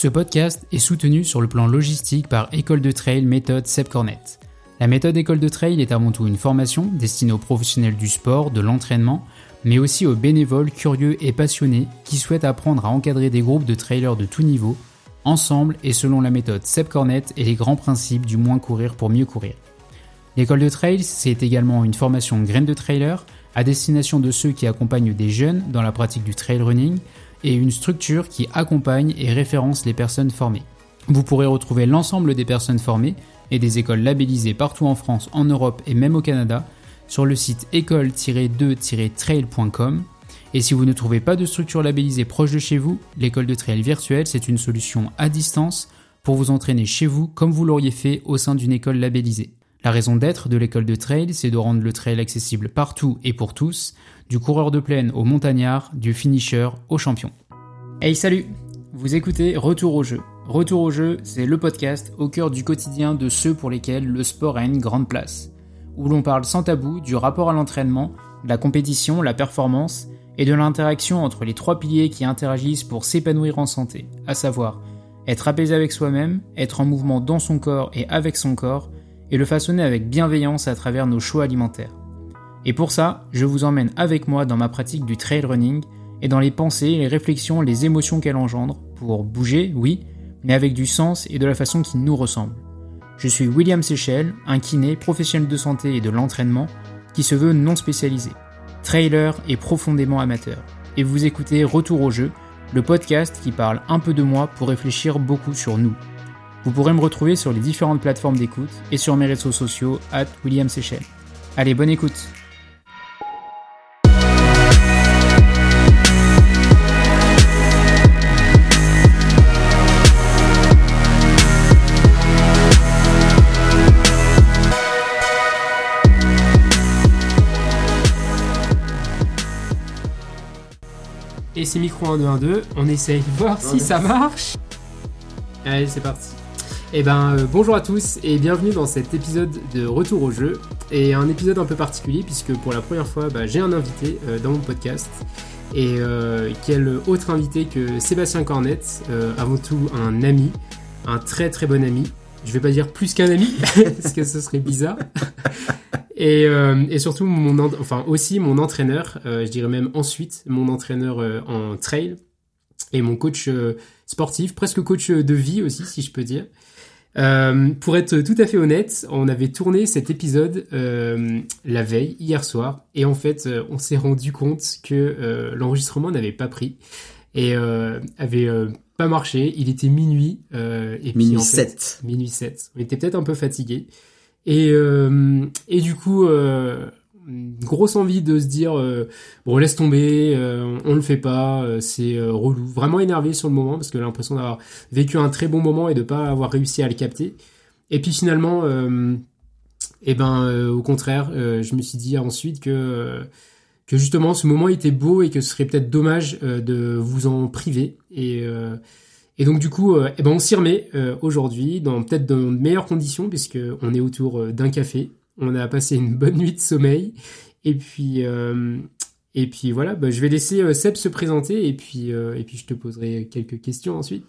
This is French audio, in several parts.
Ce podcast est soutenu sur le plan logistique par École de Trail méthode Seb Cornet. La méthode École de Trail est avant tout une formation destinée aux professionnels du sport, de l'entraînement, mais aussi aux bénévoles curieux et passionnés qui souhaitent apprendre à encadrer des groupes de trailers de tout niveau, ensemble et selon la méthode Seb Cornet et les grands principes du moins courir pour mieux courir. L'école de trail, c'est également une formation graine de trailer à destination de ceux qui accompagnent des jeunes dans la pratique du trail running et une structure qui accompagne et référence les personnes formées. Vous pourrez retrouver l'ensemble des personnes formées et des écoles labellisées partout en France, en Europe et même au Canada sur le site école-2-trail.com. Et si vous ne trouvez pas de structure labellisée proche de chez vous, l'école de trail virtuelle, c'est une solution à distance pour vous entraîner chez vous comme vous l'auriez fait au sein d'une école labellisée. La raison d'être de l'école de trail, c'est de rendre le trail accessible partout et pour tous, du coureur de plaine au montagnard, du finisher au champion. Hey salut Vous écoutez Retour au jeu. Retour au jeu, c'est le podcast au cœur du quotidien de ceux pour lesquels le sport a une grande place, où l'on parle sans tabou du rapport à l'entraînement, la compétition, la performance et de l'interaction entre les trois piliers qui interagissent pour s'épanouir en santé, à savoir être apaisé avec soi-même, être en mouvement dans son corps et avec son corps, et le façonner avec bienveillance à travers nos choix alimentaires. Et pour ça, je vous emmène avec moi dans ma pratique du trail running et dans les pensées, les réflexions, les émotions qu'elle engendre, pour bouger, oui, mais avec du sens et de la façon qui nous ressemble. Je suis William Seychelles, un kiné, professionnel de santé et de l'entraînement, qui se veut non spécialisé, trailer et profondément amateur. Et vous écoutez Retour au jeu, le podcast qui parle un peu de moi pour réfléchir beaucoup sur nous. Vous pourrez me retrouver sur les différentes plateformes d'écoute et sur mes réseaux sociaux, at William Seychelles. Allez, bonne écoute Et c'est micro 1 2 1 2, on essaye de voir si ça marche. Allez, c'est parti. Eh ben, euh, bonjour à tous et bienvenue dans cet épisode de Retour au jeu. Et un épisode un peu particulier puisque pour la première fois, bah, j'ai un invité euh, dans mon podcast. Et euh, quel autre invité que Sébastien Cornette, avant tout un ami, un très très bon ami. Je vais pas dire plus qu'un ami, parce que ce serait bizarre. Et, et, surtout mon enfin aussi mon entraîneur, je dirais même ensuite mon entraîneur en trail et mon coach sportif, presque coach de vie aussi si je peux dire. Euh, pour être tout à fait honnête, on avait tourné cet épisode euh, la veille, hier soir, et en fait, euh, on s'est rendu compte que euh, l'enregistrement n'avait pas pris et euh, avait pas marché. Il était minuit. et minuit puis, 7. minuit 7. On était peut-être un peu fatigué. Et, et du coup, grosse envie de se dire euh, bon laisse tomber, euh, on le fait pas, euh, c'est relou. Vraiment énervé sur le moment parce que j'ai l'impression d'avoir vécu un très bon moment et de pas avoir réussi à le capter. Et puis finalement, et eh ben au contraire, je me suis dit ensuite que que justement ce moment était beau et que ce serait peut-être dommage de vous en priver et et donc du coup, eh ben on s'y remet aujourd'hui dans peut-être de meilleures conditions puisque on est autour d'un café on a passé une bonne nuit de sommeil. Et puis, euh, et puis voilà, bah, je vais laisser euh, Seb se présenter et puis, euh, et puis je te poserai quelques questions ensuite.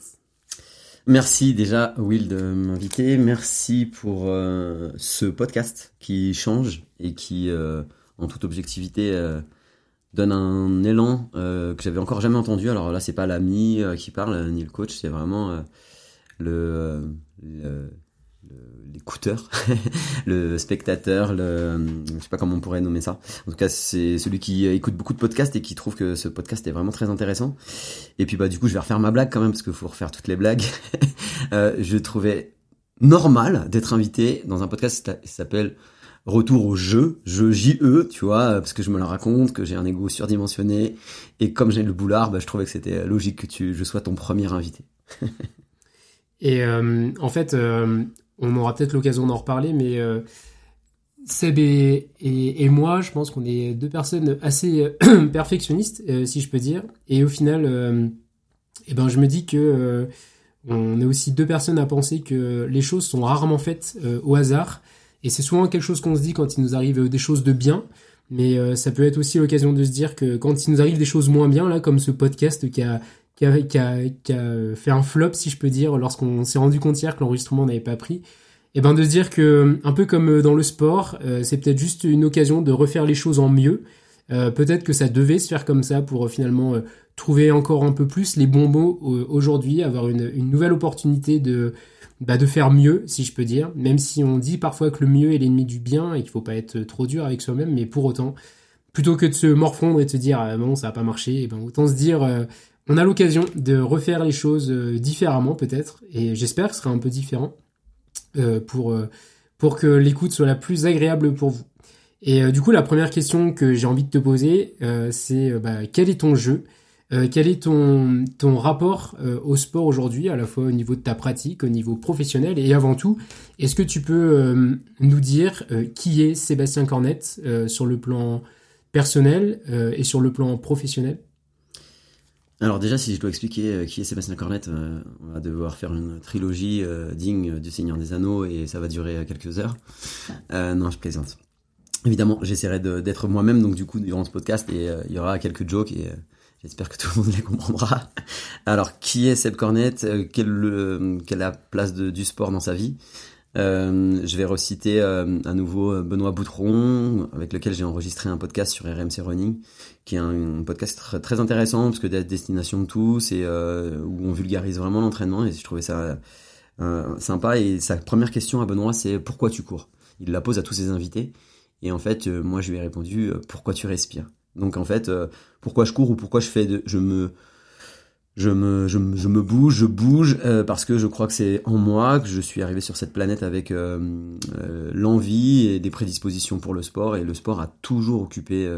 Merci déjà Will de m'inviter. Merci pour ce podcast qui change et qui, en toute objectivité, donne un élan que j'avais encore jamais entendu. Alors là, c'est pas l'ami qui parle ni le coach, c'est vraiment le, le l'écouteur, le spectateur, le, je sais pas comment on pourrait nommer ça. En tout cas, c'est celui qui écoute beaucoup de podcasts et qui trouve que ce podcast est vraiment très intéressant. Et puis bah du coup, je vais refaire ma blague quand même parce qu'il faut refaire toutes les blagues. euh, je trouvais normal d'être invité dans un podcast qui s'appelle Retour au jeu, jeu JE, tu vois, parce que je me le raconte, que j'ai un ego surdimensionné et comme j'ai le boulard, bah, je trouvais que c'était logique que je sois ton premier invité. et euh, en fait, euh, on aura peut-être l'occasion d'en reparler, mais euh, Seb et, moi, je pense qu'on est deux personnes assez euh, perfectionnistes, euh, si je peux dire. Et au final, eh ben, je me dis que on est aussi deux personnes à penser que les choses sont rarement faites au hasard. Et c'est souvent quelque chose qu'on se dit quand il nous arrive des choses de bien. Mais ça peut être aussi l'occasion de se dire que quand il nous arrive des choses moins bien, là, comme ce podcast qui a qui a, qui, a, qui a fait un flop, si je peux dire, lorsqu'on s'est rendu compte hier que l'enregistrement n'avait pas pris. Et ben de se dire que, un peu comme dans le sport, euh, c'est peut-être juste une occasion de refaire les choses en mieux. Euh, peut-être que ça devait se faire comme ça pour euh, finalement trouver encore un peu plus les bons mots aujourd'hui, avoir une, nouvelle opportunité de, bah, de faire mieux, si je peux dire. Même si on dit parfois que le mieux est l'ennemi du bien et qu'il faut pas être trop dur avec soi-même, mais pour autant, plutôt que de se morfondre et de se dire ah, bon ça a pas marché, et ben autant se dire on a l'occasion de refaire les choses différemment peut-être, et j'espère que ce sera un peu différent. Euh, euh, pour que l'écoute soit la plus agréable pour vous. Et euh, du coup, la première question que j'ai envie de te poser, c'est bah, quel est ton jeu? Quel est ton, ton rapport au sport aujourd'hui, à la fois au niveau de ta pratique, au niveau professionnel Et avant tout, est-ce que tu peux nous dire qui est Sébastien Cornette sur le plan personnel et sur le plan professionnel? Alors déjà, si je dois expliquer euh, qui est Sébastien Cornette, euh, on va devoir faire une trilogie euh, digne du Seigneur des Anneaux et ça va durer quelques heures. non, je plaisante. Évidemment, j'essaierai d'être moi-même, donc du coup, durant ce podcast, et il y aura quelques jokes et j'espère que tout le monde les comprendra. Alors, qui est Seb Cornette? Quelle, quelle est la place du sport dans sa vie? Euh, je vais reciter euh, à nouveau euh, Benoît Boutron, avec lequel j'ai enregistré un podcast sur RMC Running, qui est un, podcast très, intéressant parce que destination de tous et où on vulgarise vraiment l'entraînement et je trouvais ça sympa. Et sa première question à Benoît, c'est pourquoi tu cours? Il la pose à tous ses invités et en fait, moi je lui ai répondu pourquoi tu respires? Donc en fait, pourquoi je cours ou pourquoi je fais, de, je me je me, je, je me bouge, je bouge euh, parce que je crois que c'est en moi que je suis arrivé sur cette planète avec euh, euh, l'envie et des prédispositions pour le sport et le sport a toujours occupé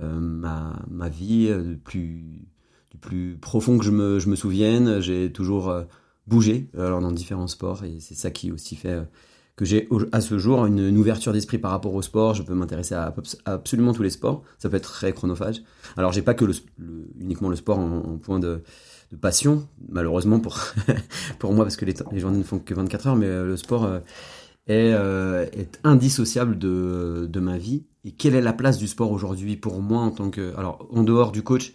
ma, ma vie du plus, du plus profond que je me, je me souvienne. J'ai toujours bougé alors dans différents sports et c'est ça qui aussi fait que j'ai à ce jour une, ouverture d'esprit par rapport au sport. Je peux m'intéresser à, absolument tous les sports. Ça peut être très chronophage. Alors j'ai pas que le, uniquement le sport en, point de, passion, malheureusement pour pour moi parce que les, journées ne font que 24 heures, mais euh, le sport euh, est, euh, est indissociable de, de ma vie. Et quelle est la place du sport aujourd'hui pour moi en tant que alors en dehors du coach,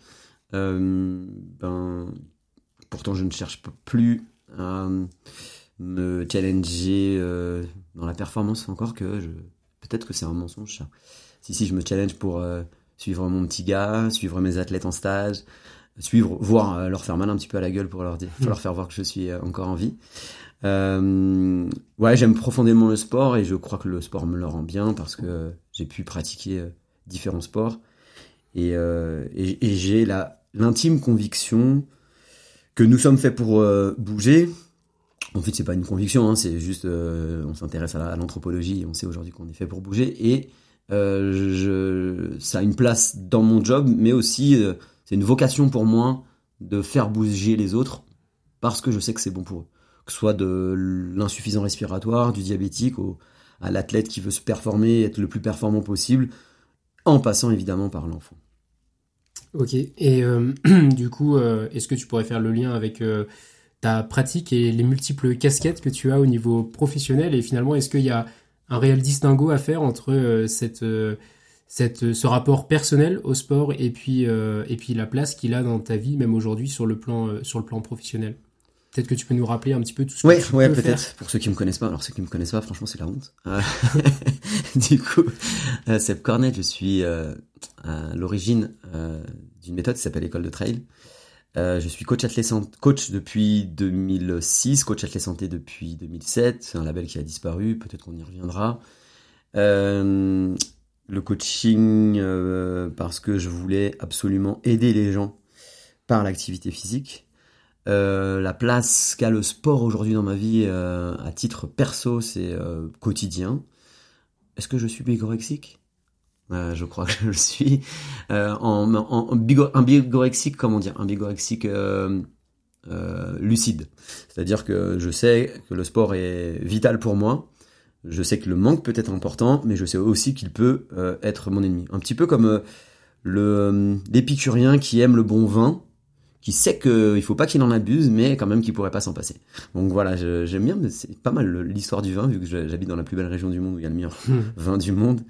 ben pourtant je ne cherche plus me challenger euh, dans la performance encore que je peut-être que c'est un mensonge ça. Si si je me challenge pour euh, suivre mon petit gars, suivre mes athlètes en stage, suivre voir euh, leur faire mal un petit peu à la gueule pour leur dire, pour leur faire voir que je suis encore en vie. ouais, j'aime profondément le sport et je crois que le sport me le rend bien parce que j'ai pu pratiquer différents sports et, et, et j'ai la l'intime conviction que nous sommes faits pour bouger, en fait, c'est pas une conviction, hein, c'est juste, euh, on s'intéresse à l'anthropologie et on sait aujourd'hui qu'on est fait pour bouger. Et euh, ça a une place dans mon job, mais aussi, euh, c'est une vocation pour moi de faire bouger les autres parce que je sais que c'est bon pour eux. Que ce soit de l'insuffisant respiratoire, du diabétique, à l'athlète qui veut se performer, être le plus performant possible, en passant évidemment par l'enfant. Ok, et du coup, est-ce que tu pourrais faire le lien avec ta pratique et les multiples casquettes que tu as au niveau professionnel et finalement est-ce qu'il y a un réel distinguo à faire entre euh, cette, euh, cette, ce rapport personnel au sport et puis, euh, et puis la place qu'il a dans ta vie même aujourd'hui sur le plan sur le plan professionnel? Peut-être que tu peux nous rappeler un petit peu tout ce ouais, que tu ouais, peut-être. Pour ceux qui me connaissent pas, alors ceux qui me connaissent pas, franchement, c'est la honte. du coup, Seb Cornet, je suis à l'origine d'une méthode qui s'appelle l'école de trail, euh, je suis coach athlète coach depuis 2006, coach athlète santé depuis 2007. C'est un label qui a disparu, peut-être qu'on y reviendra. Euh, le coaching euh, parce que je voulais absolument aider les gens par l'activité physique. la place qu'a le sport aujourd'hui dans ma vie à titre perso, c'est quotidien. Est-ce que je suis bigorexique euh, je crois que je le suis. Euh, en, en, un bigorexique, comment dire Un bigorexique euh, lucide. C'est-à-dire que je sais que le sport est vital pour moi. Je sais que le manque peut être important, mais je sais aussi qu'il peut être mon ennemi. Un petit peu comme l'épicurien qui aime le bon vin, qui sait qu'il faut pas qu'il en abuse, mais quand même qu'il pourrait pas s'en passer. Donc voilà, j'aime bien, c'est pas mal l'histoire du vin, vu que j'habite dans la plus belle région du monde où il y a le meilleur hmm. vin du monde.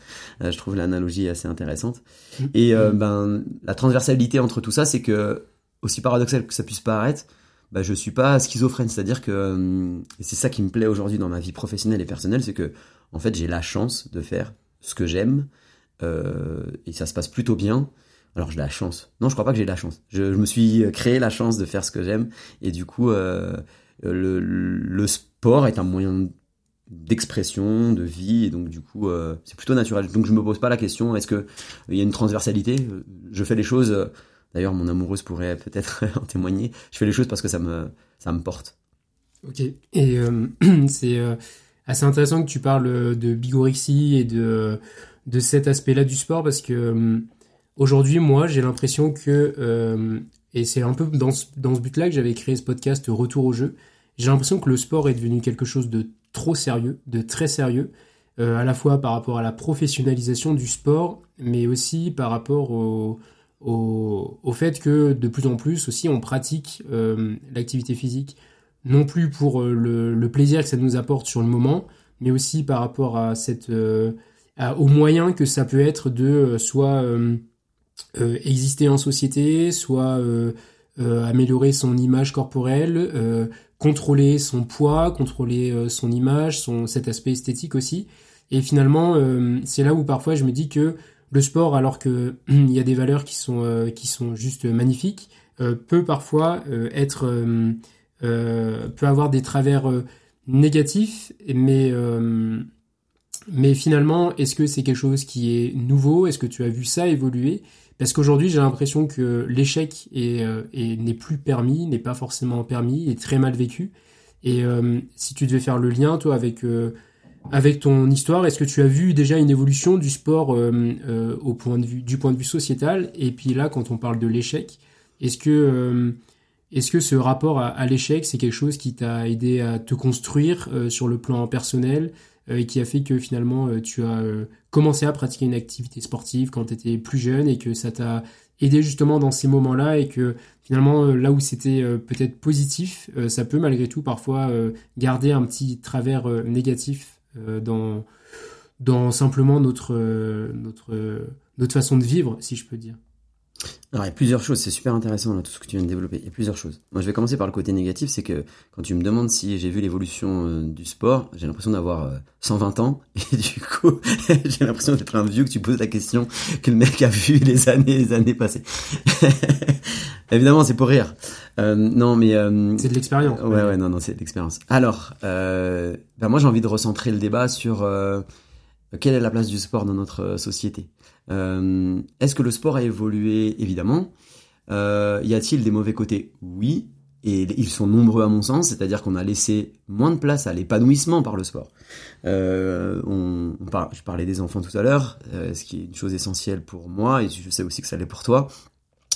Euh, je trouve l'analogie assez intéressante. Hmm. Et euh, ben la transversalité entre tout ça, c'est que aussi paradoxal que ça puisse paraître, bah, je suis pas schizophrène. C'est-à-dire que, et c'est ça qui me plaît aujourd'hui dans ma vie professionnelle et personnelle, c'est que, en fait, j'ai la chance de faire ce que j'aime, euh, et ça se passe plutôt bien. Alors j'ai la chance. Non, je crois pas que j'ai la chance. Je, me suis créé la chance de faire ce que j'aime, et du coup, euh, le, le, sport est un moyen d'expression, de vie, et donc du coup, euh, c'est plutôt naturel. Donc je me pose pas la question, est-ce que il y a une transversalité? Je fais les choses. D'ailleurs, mon amoureuse pourrait peut-être en témoigner. Je fais les choses parce que ça me ça me porte. Ok. Et c'est assez intéressant que tu parles de bigorexie et de de cet aspect-là du sport parce que euh, aujourd'hui, moi, j'ai l'impression que, euh, et c'est un peu dans ce, dans ce but-là que j'avais créé ce podcast Retour au jeu, j'ai l'impression que le sport est devenu quelque chose de trop sérieux, de très sérieux, euh, à la fois par rapport à la professionnalisation du sport, mais aussi par rapport au, au, au fait que de plus en plus aussi on pratique l'activité physique, non plus pour le, le, plaisir que ça nous apporte sur le moment, mais aussi par rapport à cette aux moyens que ça peut être de euh, soit euh, euh, exister en société, soit améliorer son image corporelle, contrôler son poids, contrôler son image, son cet aspect esthétique aussi. Et finalement, c'est là où parfois je me dis que le sport, alors que il y a des valeurs qui sont qui sont juste magnifiques, peut parfois être peut avoir des travers négatifs, mais mais finalement, est-ce que c'est quelque chose qui est nouveau? Est-ce que tu as vu ça évoluer? Parce qu'aujourd'hui, j'ai l'impression que l'échec est, euh, n'est plus permis, n'est pas forcément permis, est très mal vécu. Et euh, si tu devais faire le lien, toi, avec euh, avec ton histoire, est-ce que tu as vu déjà une évolution du sport au point de vue du point de vue sociétal? Et puis là, quand on parle de l'échec, est-ce que est-ce que ce rapport à, à l'échec, c'est quelque chose qui t'a aidé à te construire sur le plan personnel et qui a fait que finalement euh, tu as euh, commencé à pratiquer une activité sportive quand tu étais plus jeune et que ça t'a aidé justement dans ces moments-là et que finalement là où c'était peut-être positif, ça peut malgré tout parfois garder un petit travers négatif dans dans simplement notre notre notre façon de vivre, si je peux dire. Alors il y a plusieurs choses, c'est super intéressant là, tout ce que tu viens de développer. Il y a plusieurs choses. Moi je vais commencer par le côté négatif, c'est que quand tu me demandes si j'ai vu l'évolution euh, du sport, j'ai l'impression d'avoir 120 euh, ans et du coup j'ai l'impression d'être un vieux que tu poses la question que le mec a vu les années les années passées. Évidemment c'est pour rire. Euh, non mais c'est de l'expérience. Ouais ouais non non c'est de l'expérience. Alors ben moi j'ai envie de recentrer le débat sur quelle est la place du sport dans notre société. Euh, est-ce que le sport a évolué? Évidemment. Euh, y a-t-il des mauvais côtés? Oui. Et ils sont nombreux à mon sens, c'est-à-dire qu'on a laissé moins de place à l'épanouissement par le sport. Euh, je parlais des enfants tout à l'heure, ce qui est une chose essentielle pour moi, et je sais aussi que ça l'est pour toi.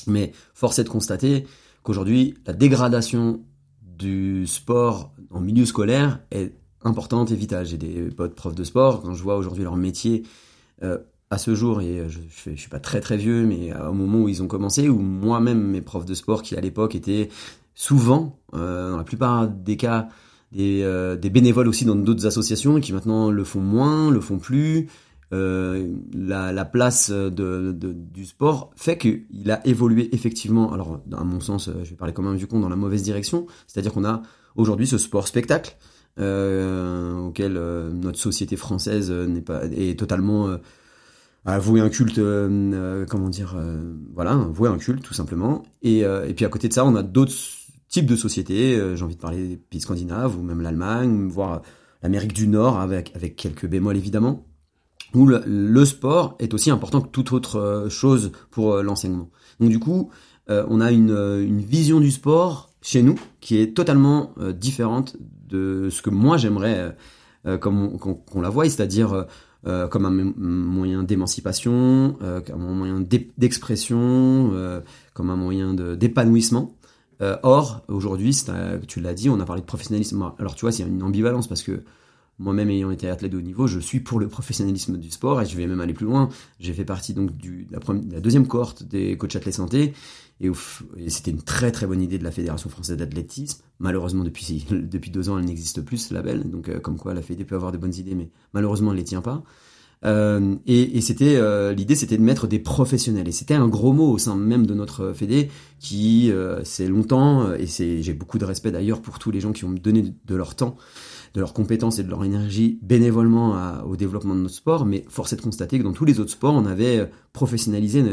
Mais force est de constater qu'aujourd'hui, la dégradation du sport en milieu scolaire est importante et vitale. J'ai des potes profs de sport, quand je vois aujourd'hui leur métier à ce jour, et je, je, suis pas très très vieux, mais au moment où ils ont commencé, où moi-même mes profs de sport qui à l'époque étaient souvent, euh, dans la plupart des cas, des, euh, bénévoles aussi dans d'autres associations, qui maintenant le font moins, le font plus. Euh, la, la, place de, du sport fait qu'il a évolué effectivement, alors à mon sens, je vais parler comme un vieux con, dans la mauvaise direction, c'est-à-dire qu'on a aujourd'hui ce sport spectacle, euh, auquel notre société française n'est pas est totalement à vouer un culte, euh, euh, comment dire, euh, voilà, vouer un culte tout simplement. Et, et puis à côté de ça, on a d'autres types de sociétés. J'ai envie de parler des pays scandinaves ou même l'Allemagne, voire l'Amérique du Nord avec quelques bémols évidemment, où le, sport est aussi important que toute autre chose pour l'enseignement. Donc du coup, on a une, une vision du sport chez nous qui est totalement différente de ce que moi j'aimerais comme qu'on la voie, c'est-à-dire euh, comme un moyen d'émancipation, euh, comme un moyen d'expression, euh, comme un moyen d'épanouissement. or, aujourd'hui, tu l'as dit, on a parlé de professionnalisme. Alors, tu vois, c'est une ambivalence parce que moi-même ayant été athlète de haut niveau, je suis pour le professionnalisme du sport et je vais même aller plus loin. J'ai fait partie donc du, de, la première, la deuxième cohorte des coachs athlètes santé et, et c'était une très très bonne idée de la Fédération française d'athlétisme. Malheureusement, depuis, depuis deux ans, elle n'existe plus, ce label. Donc, euh, comme quoi, la Fédé peut avoir de bonnes idées, mais malheureusement, elle les tient pas. Euh, et, et c'était euh, l'idée, c'était de mettre des professionnels. Et c'était un gros mot au sein même de notre fédé qui, euh, c'est longtemps, et c'est, j'ai beaucoup de respect d'ailleurs pour tous les gens qui ont donné de leur temps, de leurs compétences et de leur énergie bénévolement au développement de notre sport. Mais force est de constater que dans tous les autres sports, on avait professionnalisé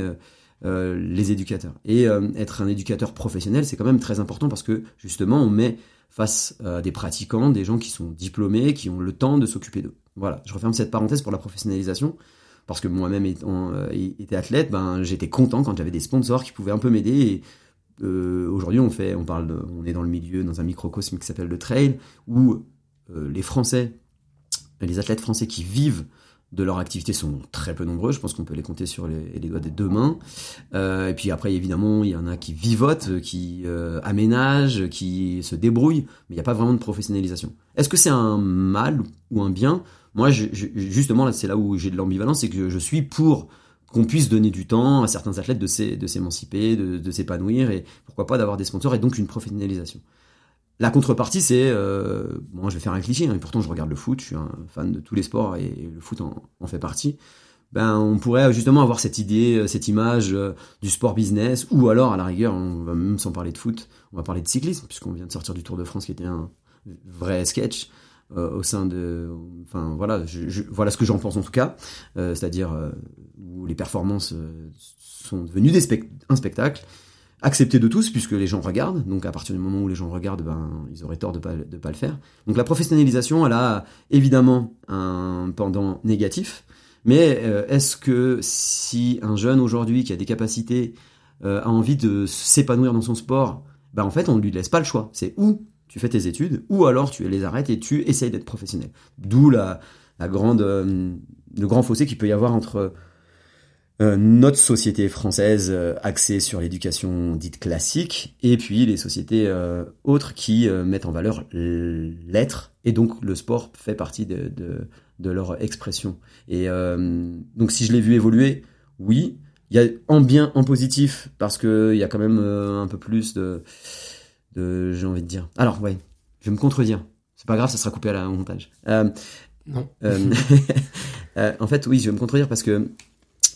euh, les éducateurs. Et être un éducateur professionnel, c'est quand même très important parce que justement, on met face à des pratiquants, des gens qui sont diplômés, qui ont le temps de s'occuper d'eux. Voilà, je referme cette parenthèse pour la professionnalisation, parce que moi-même étant euh, été athlète, ben j'étais content quand j'avais des sponsors qui pouvaient un peu m'aider. Euh, aujourd'hui, on on on est dans le milieu, dans un microcosme qui s'appelle le trail, où euh, les Français, les athlètes français qui vivent de leur activité sont très peu nombreux. Je pense qu'on peut les compter sur les, doigts des deux mains. Euh, et puis après, évidemment, il y en a qui vivotent, qui euh, aménagent, qui se débrouillent, mais il n'y a pas vraiment de professionnalisation. Est-ce que c'est un mal ou un bien? Moi, justement, là, c'est là où j'ai de l'ambivalence, c'est que je suis pour qu'on puisse donner du temps à certains athlètes de s'émanciper, de s'épanouir, et pourquoi pas d'avoir des sponsors, et donc une professionnalisation. La contrepartie, c'est, euh, bon, je vais faire un cliché, hein, et pourtant je regarde le foot, je suis un fan de tous les sports et le foot en, fait partie. Ben, on pourrait justement avoir cette idée, euh, cette image euh, du sport business, ou alors à la rigueur, on va même sans parler de foot, on va parler de cyclisme, puisqu'on vient de sortir du Tour de France qui était un vrai sketch euh, au sein de, enfin voilà, voilà ce que j'en pense en tout cas, c'est-à-dire où les performances sont devenues des un spectacle accepté de tous puisque les gens regardent. Donc à partir du moment où les gens regardent, ben ils auraient tort de pas de pas le faire. Donc la professionnalisation, elle a évidemment un pendant négatif. Mais euh, est-ce que si un jeune aujourd'hui qui a des capacités euh, a envie de s'épanouir dans son sport, ben en fait on ne lui laisse pas le choix. C'est où tu fais tes études, ou alors tu les arrêtes et tu essayes d'être professionnel. D'où la, la grande, euh, le grand fossé qu'il peut y avoir entre euh, notre société française euh, axée sur l'éducation dite classique, et puis les sociétés euh, autres qui mettent en valeur l'être, et donc le sport fait partie de, de, de leur expression. Et donc si je l'ai vu évoluer, oui, il y a en bien, en positif, parce qu'il y a quand même un peu plus de, de j'ai envie de dire. Alors, ouais, je vais me contredire. C'est pas grave, ça sera coupé à la montage. non. en fait, oui, je vais me contredire parce que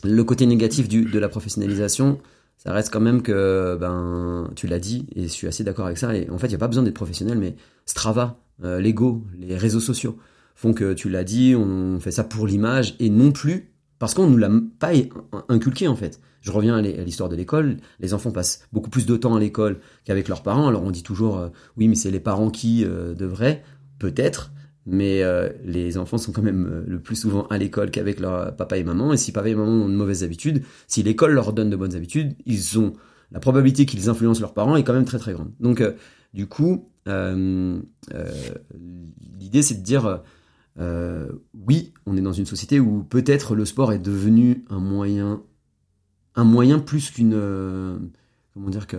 le côté négatif du, de la professionnalisation, ça reste quand même que, ben, tu l'as dit, et je suis assez d'accord avec ça. Et en fait, il n'y a pas besoin d'être professionnel, mais Strava, euh, Lego, les réseaux sociaux font que, tu l'as dit, on fait ça pour l'image et non plus parce qu'on nous l'a pas inculqué en fait. Je reviens à l'histoire de l'école. Les enfants passent beaucoup plus de temps à l'école qu'avec leurs parents. Alors on dit toujours, euh, oui, mais c'est les parents qui euh, devraient, peut-être mais euh, les enfants sont quand même euh, le plus souvent à l'école qu'avec leur papa et maman, et si papa et maman ont de mauvaises habitudes, si l'école leur donne de bonnes habitudes, ils ont la probabilité qu'ils influencent leurs parents est quand même très très grande. Donc euh, du coup, l'idée c'est de dire oui, on est dans une société où peut-être le sport est devenu un moyen, un moyen plus qu'une comment dire que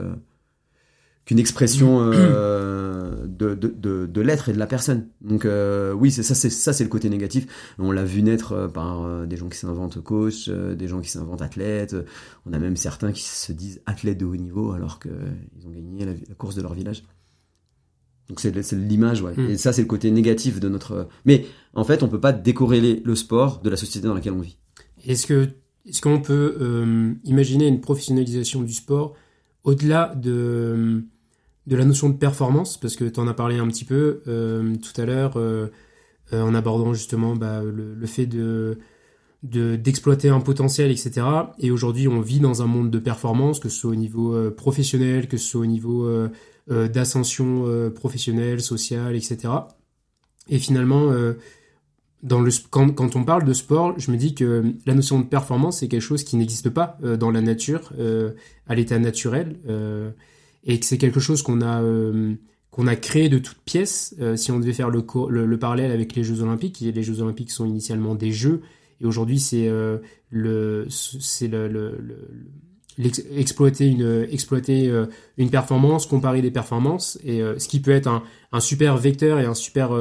qu'une expression euh, de, de, de, l'être et de la personne. Donc euh, oui, c'est ça, c'est ça, c'est le côté négatif. On l'a vu naître euh, par des gens qui s'inventent coach, des gens qui s'inventent athlètes. On a même certains qui se disent athlètes de haut niveau alors qu'ils ont gagné la, course de leur village. Donc c'est l'image, ouais. Hmm. Et ça, c'est le côté négatif de notre. Mais en fait, on peut pas décorréler le sport de la société dans laquelle on vit. Est-ce que est-ce qu'on peut imaginer une professionnalisation du sport au-delà de de la notion de performance, parce que tu en as parlé un petit peu euh, tout à l'heure euh, euh, en abordant justement bah, le, fait de d'exploiter un potentiel, etc. Et aujourd'hui, on vit dans un monde de performance, que ce soit au niveau professionnel, que ce soit au niveau d'ascension professionnelle, sociale, etc. Et finalement, dans le, quand, quand, on parle de sport, je me dis que la notion de performance, c'est quelque chose qui n'existe pas dans la nature, à l'état naturel et que c'est quelque chose qu'on a euh, qu'on a créé de toutes pièces. Euh, si on devait faire le, le, parallèle avec les Jeux Olympiques, les Jeux Olympiques sont initialement des jeux, et aujourd'hui c'est euh, le c'est le, le, exploiter une exploiter une performance, comparer des performances, et ce qui peut être un, un, super vecteur et un super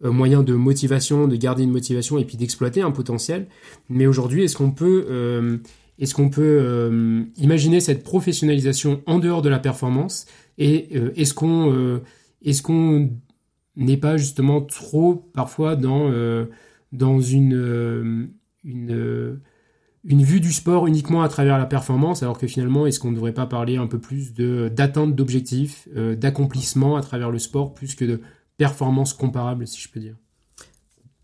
moyen de motivation, de garder une motivation et puis d'exploiter un potentiel. Mais aujourd'hui, est-ce qu'on peut est-ce qu'on peut euh, imaginer cette professionnalisation en dehors de la performance Et euh, est-ce qu'on euh, qu'on n'est pas justement trop parfois dans dans une une, vue du sport uniquement à travers la performance, alors que finalement, est-ce qu'on ne devrait pas parler un peu plus de d'atteinte d'objectifs, d'accomplissement à travers le sport, plus que de performance comparable, si je peux dire?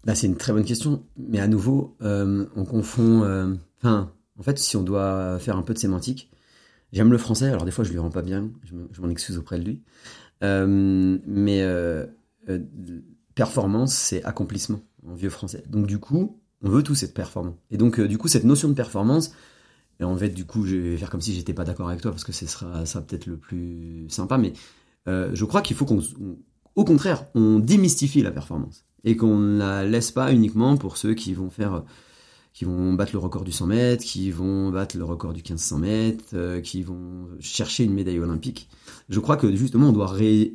Là, c'est une très bonne question, mais à nouveau, on confond. En fait, si on doit faire un peu de sémantique, j'aime le français, alors des fois je lui rends pas bien, je m'en excuse auprès de lui. Euh, mais euh, euh, performance, c'est accomplissement en vieux français. Donc du coup, on veut tous être performant. Et donc du coup, cette notion de performance, et en fait, du coup, je vais faire comme si j'étais pas d'accord avec toi parce que ce sera, ça peut-être le plus sympa, mais je crois qu'il faut qu'on, au contraire, on démystifie la performance et qu'on ne la laisse pas uniquement pour ceux qui vont faire qui vont battre le record du 100 mètres, qui vont battre le record du 1500 mètres, euh, qui vont chercher une médaille olympique. Je crois que justement, on doit ré,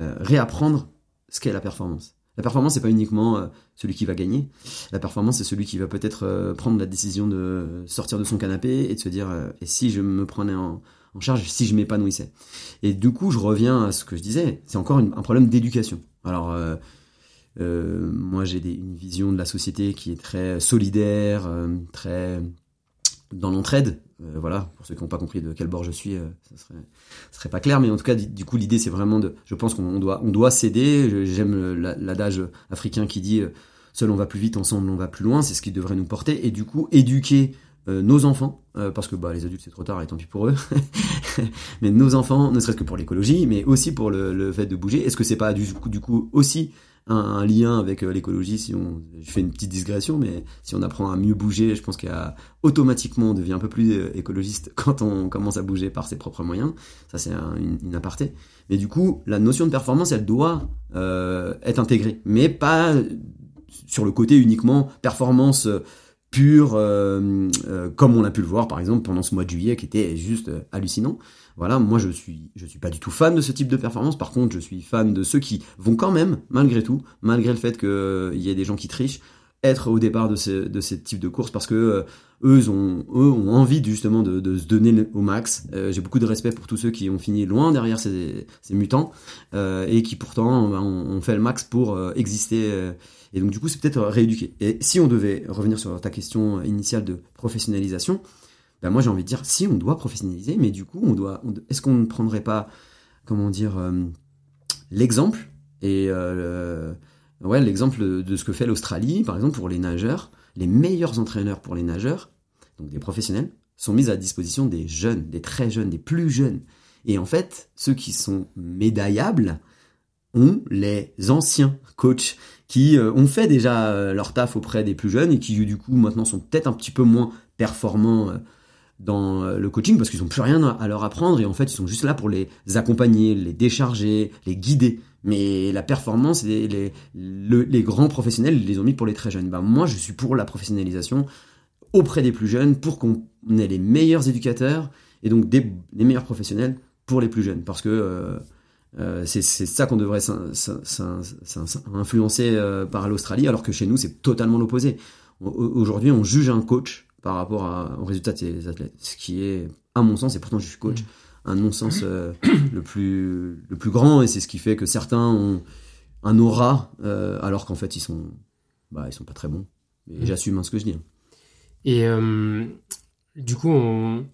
euh, réapprendre ce qu'est la performance. La performance, c'est pas uniquement euh, celui qui va gagner. La performance, c'est celui qui va peut-être prendre la décision de sortir de son canapé et de se dire et si je me prenais en, en charge, si je m'épanouissais. Et du coup, je reviens à ce que je disais. C'est encore un problème d'éducation. Alors euh, moi, j'ai une vision de la société qui est très solidaire, euh, très dans l'entraide. Euh, voilà, pour ceux qui n'ont pas compris de quel bord je suis, ça serait, serait pas clair. Mais en tout cas, du coup, l'idée, c'est vraiment de. Je pense qu'on doit, on doit céder. J'aime l'adage africain qui dit seul on va plus vite, ensemble on va plus loin. C'est ce qui devrait nous porter. Et du coup, éduquer nos enfants, parce que bah, les adultes c'est trop tard et tant pis pour eux, mais nos enfants, ne serait-ce que pour l'écologie, mais aussi pour le, le fait de bouger. Est-ce que c'est pas du coup, du coup aussi un, lien avec euh, l'écologie si on je fais une petite digression mais si on apprend à mieux bouger je pense qu'automatiquement on devient un peu plus euh, écologiste quand on commence à bouger par ses propres moyens. Ça c'est une, une, aparté. Mais du coup la notion de performance elle doit euh, être intégrée. Mais pas sur le côté uniquement performance pure comme on a pu le voir par exemple pendant ce mois de juillet qui était juste hallucinant voilà, moi je suis, je suis pas du tout fan de ce type de performance. Par contre, je suis fan de ceux qui vont quand même, malgré tout, malgré le fait qu'il euh, y ait des gens qui trichent, être au départ de ce, type de course parce que euh, eux, ont, envie justement de, se donner au max. Euh, j'ai beaucoup de respect pour tous ceux qui ont fini loin derrière ces, mutants et qui pourtant ben, ont, fait le max pour exister. et donc du coup, c'est peut-être rééduquer. Et si on devait revenir sur ta question initiale de professionnalisation, bah, moi j'ai envie de dire si on doit professionnaliser, mais du coup on doit, est-ce qu'on ne prendrait pas, comment dire, euh, l'exemple et euh, ouais l'exemple de ce que fait l'Australie par exemple pour les nageurs, les meilleurs entraîneurs pour les nageurs, donc des professionnels, sont mis à disposition des jeunes, des très jeunes, des plus jeunes. Et en fait, ceux qui sont médaillables ont les anciens coachs qui euh, ont fait déjà leur taf auprès des plus jeunes et qui du coup maintenant sont peut-être un petit peu moins performants dans euh, le coaching parce qu'ils n'ont plus rien à leur apprendre et en fait ils sont juste là pour les accompagner, les décharger, les guider. Mais la performance, les, les, les grands professionnels, ils les ont mis pour les très jeunes. Ben, moi, je suis pour la professionnalisation auprès des plus jeunes pour qu'on ait les meilleurs éducateurs et donc des, les meilleurs professionnels pour les plus jeunes. Parce que euh, euh, c'est ça qu'on devrait influencer par l'Australie, alors que chez nous, c'est totalement l'opposé. Aujourd'hui, on juge un coach par rapport à, au résultat de ses athlètes. Ce qui est, à mon sens, et pourtant je suis coach, mm. un non-sens euh, le, plus, le plus grand, et c'est ce qui fait que certains ont un aura, euh, alors qu'en fait ils sont, bah, ils sont pas très bons. Et mm. j'assume hein, ce que je dis. Hein. Et euh, du coup, on...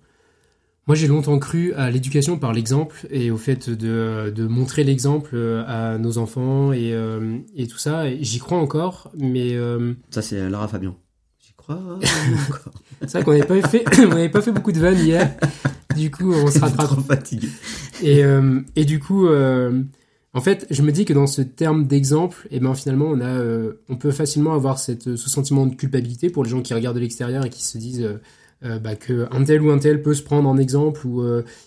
moi j'ai longtemps cru à l'éducation par l'exemple et au fait de, de montrer l'exemple à nos enfants et, et tout ça. J'y crois encore, mais... Ça c'est Lara Fabian. c'est vrai qu'on n'avait pas fait, on n'avait pas fait beaucoup de vannes hier. Du coup, on se rattrape. trop fatigué. Et, euh, et du coup, euh, en fait, je me dis que dans ce terme d'exemple, et eh ben finalement, on a, euh, on peut facilement avoir cette, ce sentiment de culpabilité pour les gens qui regardent de l'extérieur et qui se disent bah, que un tel ou un tel peut se prendre en exemple ou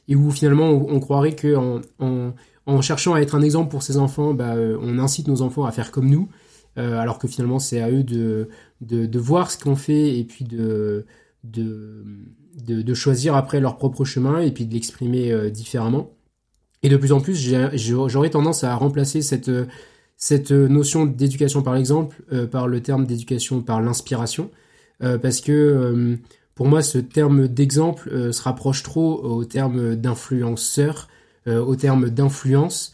et où finalement on, croirait que en, en, en, cherchant à être un exemple pour ses enfants, bah, on incite nos enfants à faire comme nous. Alors que finalement c'est à eux de, de, de voir ce qu'on fait et puis de, de, de, choisir après leur propre chemin et puis de l'exprimer euh, différemment. Et de plus en plus, j'aurais tendance à remplacer cette, cette notion d'éducation par l'exemple euh, par le terme d'éducation par l'inspiration. Euh, parce que pour moi, ce terme d'exemple se rapproche trop au terme d'influenceur, au terme d'influence.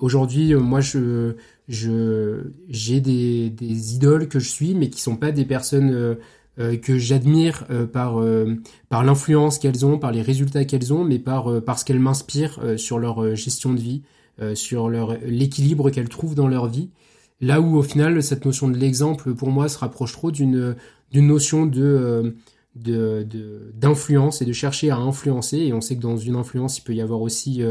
Aujourd'hui, moi, je je j'ai des, des idoles que je suis, mais qui sont pas des personnes euh, que j'admire euh, par euh, par l'influence qu'elles ont, par les résultats qu'elles ont, mais par parce qu'elles m'inspirent sur leur gestion de vie, sur leur l'équilibre qu'elles trouvent dans leur vie. Là où au final cette notion de l'exemple pour moi se rapproche trop d'une d'une notion de de d'influence et de chercher à influencer. Et on sait que dans une influence il peut y avoir aussi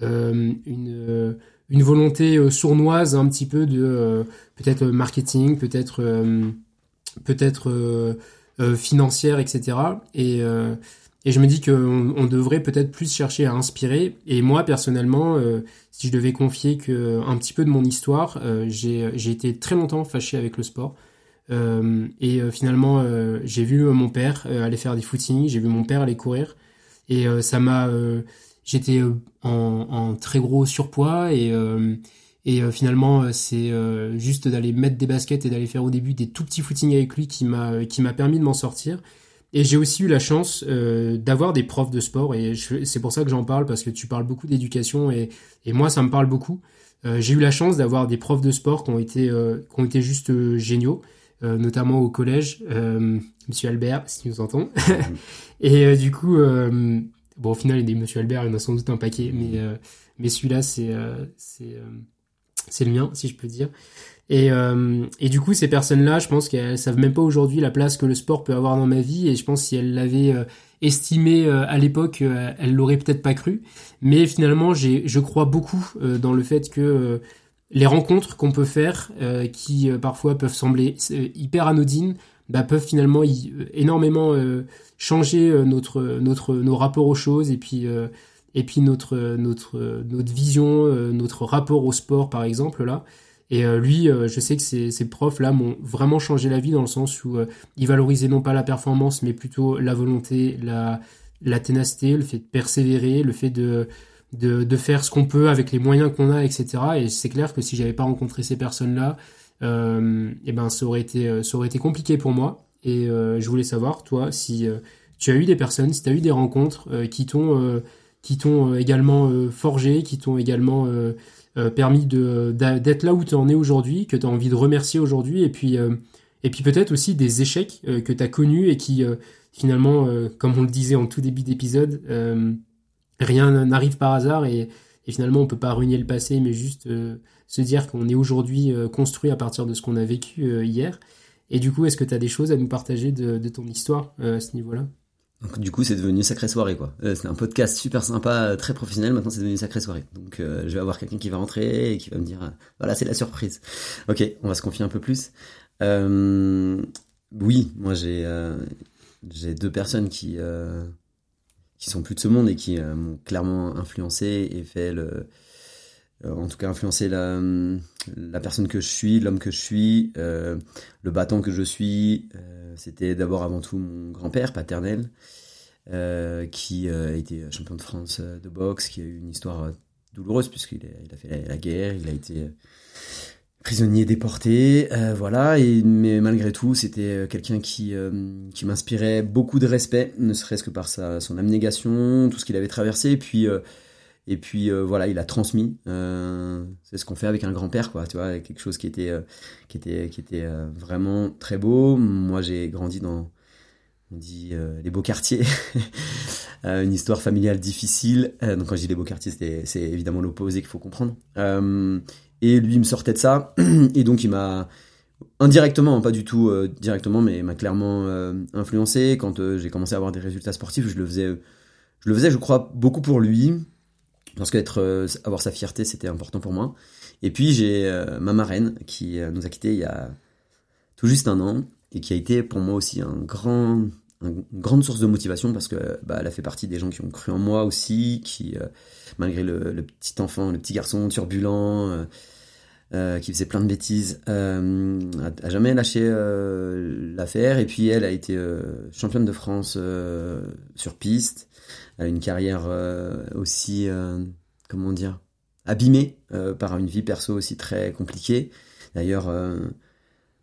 une une volonté sournoise un petit peu de peut-être marketing, peut-être peut-être euh, euh, financière, etc. Et, euh, et je me dis qu'on on devrait peut-être plus chercher à inspirer. Et moi, personnellement, si je devais confier que un petit peu de mon histoire, j'ai été très longtemps fâché avec le sport. et finalement, j'ai vu mon père aller faire des footings, j'ai vu mon père aller courir. Et ça m'a... J'étais en, en, très gros surpoids et et euh, finalement, euh, c'est euh, juste d'aller mettre des baskets et d'aller faire au début des tout petits footings avec lui qui m'a qui m'a permis de m'en sortir. Et j'ai aussi eu la chance d'avoir des profs de sport et c'est pour ça que j'en parle parce que tu parles beaucoup d'éducation et, et moi ça me parle beaucoup. j'ai eu la chance d'avoir des profs de sport qui ont été qui ont été juste géniaux, notamment au collège. Monsieur Albert, si tu nous entends. et du coup, bon au final, il dit Monsieur Albert, il y en a sans doute un paquet, mais mais celui-là c'est c'est c'est le mien, si je peux dire. Et, euh, et du coup, ces personnes-là, je pense qu'elles savent même pas aujourd'hui la place que le sport peut avoir dans ma vie. Et je pense si elles l'avaient euh, estimé euh, à l'époque, elles l'auraient peut-être pas cru. Mais finalement, je crois beaucoup dans le fait que les rencontres qu'on peut faire, qui parfois peuvent sembler hyper anodines, bah, peuvent finalement énormément changer notre, notre, nos rapports aux choses et puis et puis notre notre notre vision, euh, notre rapport au sport par exemple là. Et euh, lui, euh, je sais que ces, ces profs là m'ont vraiment changé la vie dans le sens où ils valorisaient non pas la performance, mais plutôt la volonté, la la ténacité, le fait de persévérer, le fait de de, de faire ce qu'on peut avec les moyens qu'on a, etc. Et c'est clair que si j'avais pas rencontré ces personnes-là, euh, et eh ben ça aurait été ça aurait été compliqué pour moi. Et je voulais savoir, toi, si tu as eu des personnes, si tu as eu des rencontres qui t'ont qui t'ont euh, également euh, forgé, qui t'ont également euh, permis de d'être là où tu en es aujourd'hui, que tu as envie de remercier aujourd'hui, et puis et puis peut-être aussi des échecs que tu as connus et qui finalement, comme on le disait en tout début d'épisode, rien n'arrive par hasard et, et, finalement on peut pas ruiner le passé, mais juste se dire qu'on est aujourd'hui construit à partir de ce qu'on a vécu hier. Et du coup, est-ce que tu as des choses à nous partager de, ton histoire à ce niveau-là? Donc du coup, c'est devenu sacrée soirée quoi. Euh, c'est un podcast super sympa, euh, très professionnel. Maintenant, c'est devenu sacrée soirée. Donc, euh, je vais avoir quelqu'un qui va rentrer et qui va me dire, voilà, c'est la surprise. Ok, on va se confier un peu plus. oui, moi j'ai deux personnes qui qui sont plus de ce monde et qui m'ont clairement influencé et fait le en tout cas influencé la, la personne que je suis, l'homme que je suis, le bâton que je suis. C'était d'abord avant tout mon grand-père paternel, euh, qui euh, a été champion de France euh, de boxe, qui a eu une histoire douloureuse puisqu'il a, fait la, guerre, il a été prisonnier déporté, voilà. Et mais malgré tout, c'était quelqu'un qui qui m'inspirait beaucoup de respect, ne serait-ce que par sa son abnégation, tout ce qu'il avait traversé, et puis et puis voilà, il a transmis. c'est ce qu'on fait avec un grand-père, quoi. Tu vois, quelque chose qui était qui était qui était vraiment très beau. Moi, j'ai grandi dans on dit euh, les beaux quartiers, euh, une histoire familiale difficile. Euh, donc quand je dis les beaux quartiers, c'est évidemment l'opposé qu'il faut comprendre. Et lui il me sortait de ça, et donc il m'a indirectement, pas du tout directement, mais m'a clairement influencé. Quand j'ai commencé à avoir des résultats sportifs, je le faisais, je le faisais, je crois, beaucoup pour lui, parce qu'être, avoir sa fierté, c'était important pour moi. Et puis j'ai ma marraine qui nous a quittés il y a tout juste un an et qui a été pour moi aussi un grand une grande source de motivation parce que bah, a fait partie des gens qui ont cru en moi aussi, qui euh, malgré le, petit enfant, le petit garçon turbulent, euh, euh, qui faisait plein de bêtises, euh, a, jamais lâché euh, l'affaire. Et puis elle a été championne de France sur piste, a une carrière aussi, comment dire, abîmée par une vie perso aussi très compliquée. D'ailleurs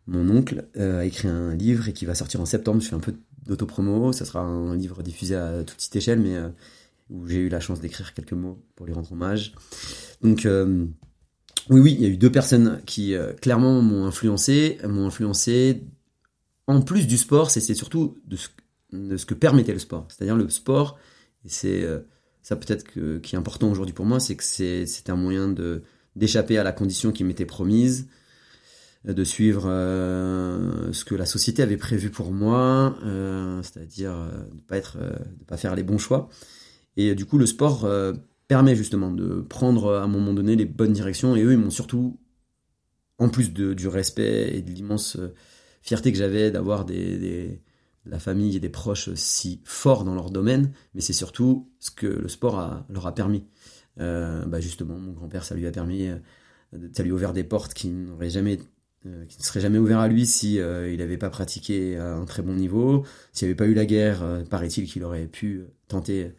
mon oncle a écrit un livre et qui va sortir en septembre. Je fais un peu d'autopromo. Ça sera un livre diffusé à toute petite échelle, mais, euh, où j'ai eu la chance d'écrire quelques mots pour lui rendre hommage. Donc oui, oui, il y a eu deux personnes qui clairement m'ont influencé, m'ont influencé en plus du sport, c'est surtout de ce, que permettait le sport. C'est-à-dire le sport, c'est ça peut-être qui est important aujourd'hui pour moi, c'est que c'est un moyen de d'échapper à la condition qui m'était promise, de suivre euh, ce que la société avait prévu pour moi, euh, c'est-à-dire euh, de pas être, de pas faire les bons choix. Et du coup, le sport permet justement de prendre à un moment donné les bonnes directions. Et eux, ils m'ont surtout, en plus de, du respect et de l'immense fierté que j'avais d'avoir des, des, la famille et des proches si forts dans leur domaine, mais c'est surtout ce que le sport leur a permis. Euh, bah justement, mon grand-père, ça lui a permis, euh, ça lui a ouvert des portes qui n'auraient jamais euh, qui ne seraient jamais ouvertes à lui si il n'avait pas pratiqué à un très bon niveau, s'il n'y avait pas eu la guerre, paraît-il qu'il aurait pu tenter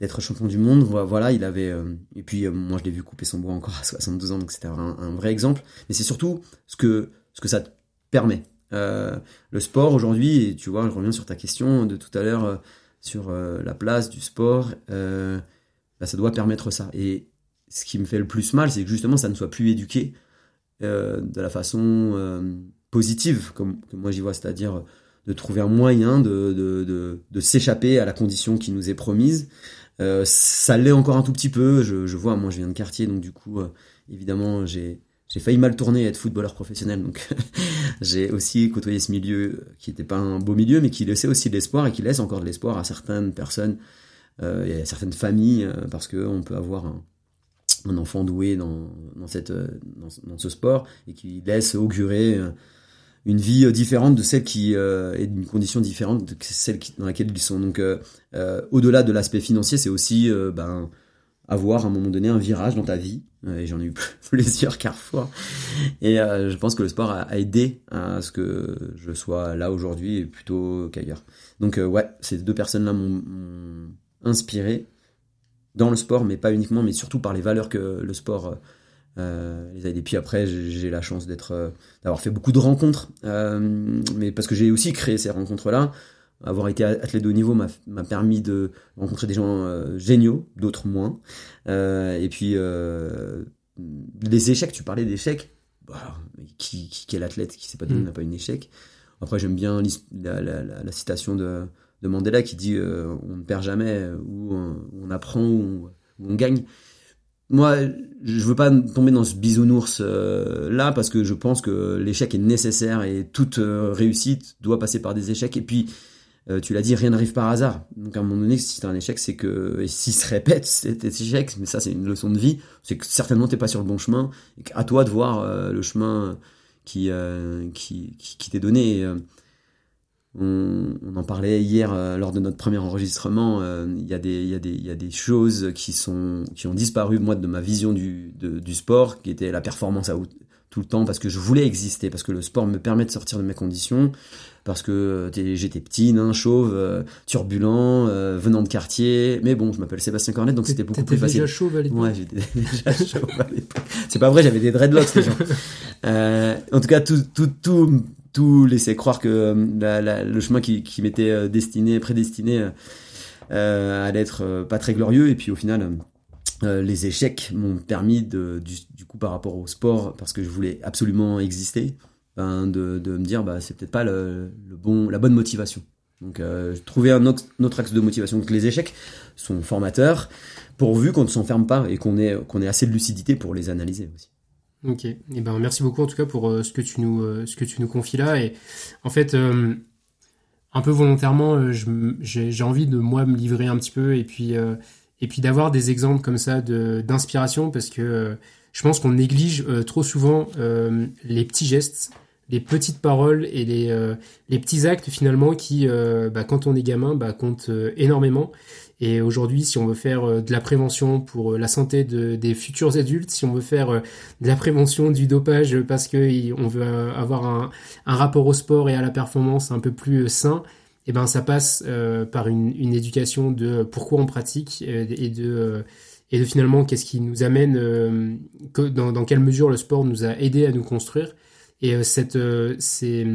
d'être champion du monde. Voilà, il avait. et puis moi, je l'ai vu couper son bois encore à 72 ans, donc c'était un, vrai exemple. Mais c'est surtout ce que ce que ça te permet. le sport aujourd'hui, et tu vois, je reviens sur ta question de tout à l'heure sur la place du sport. Euh, bah, ça doit permettre ça. Et ce qui me fait le plus mal, c'est que justement, ça ne soit plus éduqué euh, de la façon euh, positive, comme moi j'y vois, c'est-à-dire de trouver un moyen de, de s'échapper à la condition qui nous est promise. Euh, ça l'est encore un tout petit peu, je, vois, moi je viens de quartier, donc du coup, euh, évidemment, j'ai failli mal tourner à être footballeur professionnel, donc j'ai aussi côtoyé ce milieu qui n'était pas un beau milieu, mais qui laissait aussi de l'espoir et qui laisse encore de l'espoir à certaines personnes euh, y a certaines familles, euh, parce qu'on peut avoir un, enfant doué dans, dans, cette, euh, dans, ce sport et qui laisse augurer une vie différente de celle qui est d'une condition différente de celle dans laquelle ils sont. Donc, au-delà de l'aspect financier, c'est aussi ben, avoir à un moment donné un virage dans ta vie. et j'en ai eu plusieurs carrefour. Et je pense que le sport a, aidé à ce que je sois là aujourd'hui plutôt qu'ailleurs. Donc, ouais, ces deux personnes-là m'ont inspiré dans le sport, mais pas uniquement, mais surtout par les valeurs que le sport euh, les. Et puis après, j'ai la chance d'être, euh, d'avoir fait beaucoup de rencontres, euh, mais parce que j'ai aussi créé ces rencontres-là. Avoir été athlète de haut niveau m'a permis de rencontrer des gens géniaux, d'autres moins. Et puis les échecs, tu parlais d'échecs. Bah, qui, qui, quel athlète qui s'est pas donné mm. n'a pas une échec Après, j'aime bien la, la, la, la, citation de de Mandela qui dit on ne perd jamais, ou on, apprend, ou on, gagne. Moi, je veux pas tomber dans ce bisounours euh, là parce que je pense que l'échec est nécessaire et toute euh, réussite doit passer par des échecs. Et puis, tu l'as dit, rien n'arrive par hasard. Donc à un moment donné, si c'est un échec, c'est que et s'il se répète cet échec, mais ça c'est une leçon de vie, c'est que certainement t'es pas sur le bon chemin. Et à toi de voir le chemin qui qui, qui, qui t'est donné. On, en parlait hier euh, lors de notre premier enregistrement. Euh, il y, a des, y, a des, y a des choses qui, sont, qui ont disparu, moi, de ma vision du, du sport, qui était la performance à tout le temps, parce que je voulais exister, parce que le sport me permet de sortir de mes conditions, parce que j'étais petit, nain, chauve, turbulent, venant de quartier. Mais bon, je m'appelle Sébastien Cornet, donc c'était beaucoup plus facile. déjà chauve à l'époque Ouais, j'étais déjà chauve à l'époque. C'est pas vrai, j'avais des dreadlocks déjà. Euh, en tout cas, tout, tout, tout tout laissait croire que euh, le chemin qui, m'était euh, destiné, prédestiné, euh, allait être pas très glorieux. Et puis au final, les échecs m'ont permis de, du, coup par rapport au sport, parce que je voulais absolument exister, ben, de, me dire bah c'est peut-être pas le, bon, la bonne motivation. Donc trouver un autre, axe de motivation. que les échecs sont formateurs, pourvu qu'on ne s'enferme pas et qu'on qu'on ait assez de lucidité pour les analyser aussi. Ok, eh ben merci beaucoup en tout cas pour euh, ce que tu nous euh, ce que tu nous confies là. Et en fait euh, un peu volontairement j'ai envie de moi me livrer un petit peu et puis d'avoir des exemples comme ça de d'inspiration parce que je pense qu'on néglige trop souvent les petits gestes les petites paroles et les les petits actes finalement qui bah, quand on est gamin bah, comptent énormément et aujourd'hui, si on veut faire euh, de la prévention pour euh, la santé de, des futurs adultes, si on veut faire euh, de la prévention du dopage parce que on veut avoir un, un, rapport au sport et à la performance un peu plus sain, eh ben ça passe par une, une, éducation de pourquoi on pratique et de et de finalement qu'est-ce qui nous amène, dans, dans, quelle mesure le sport nous a aidé à nous construire. Et cette, ces,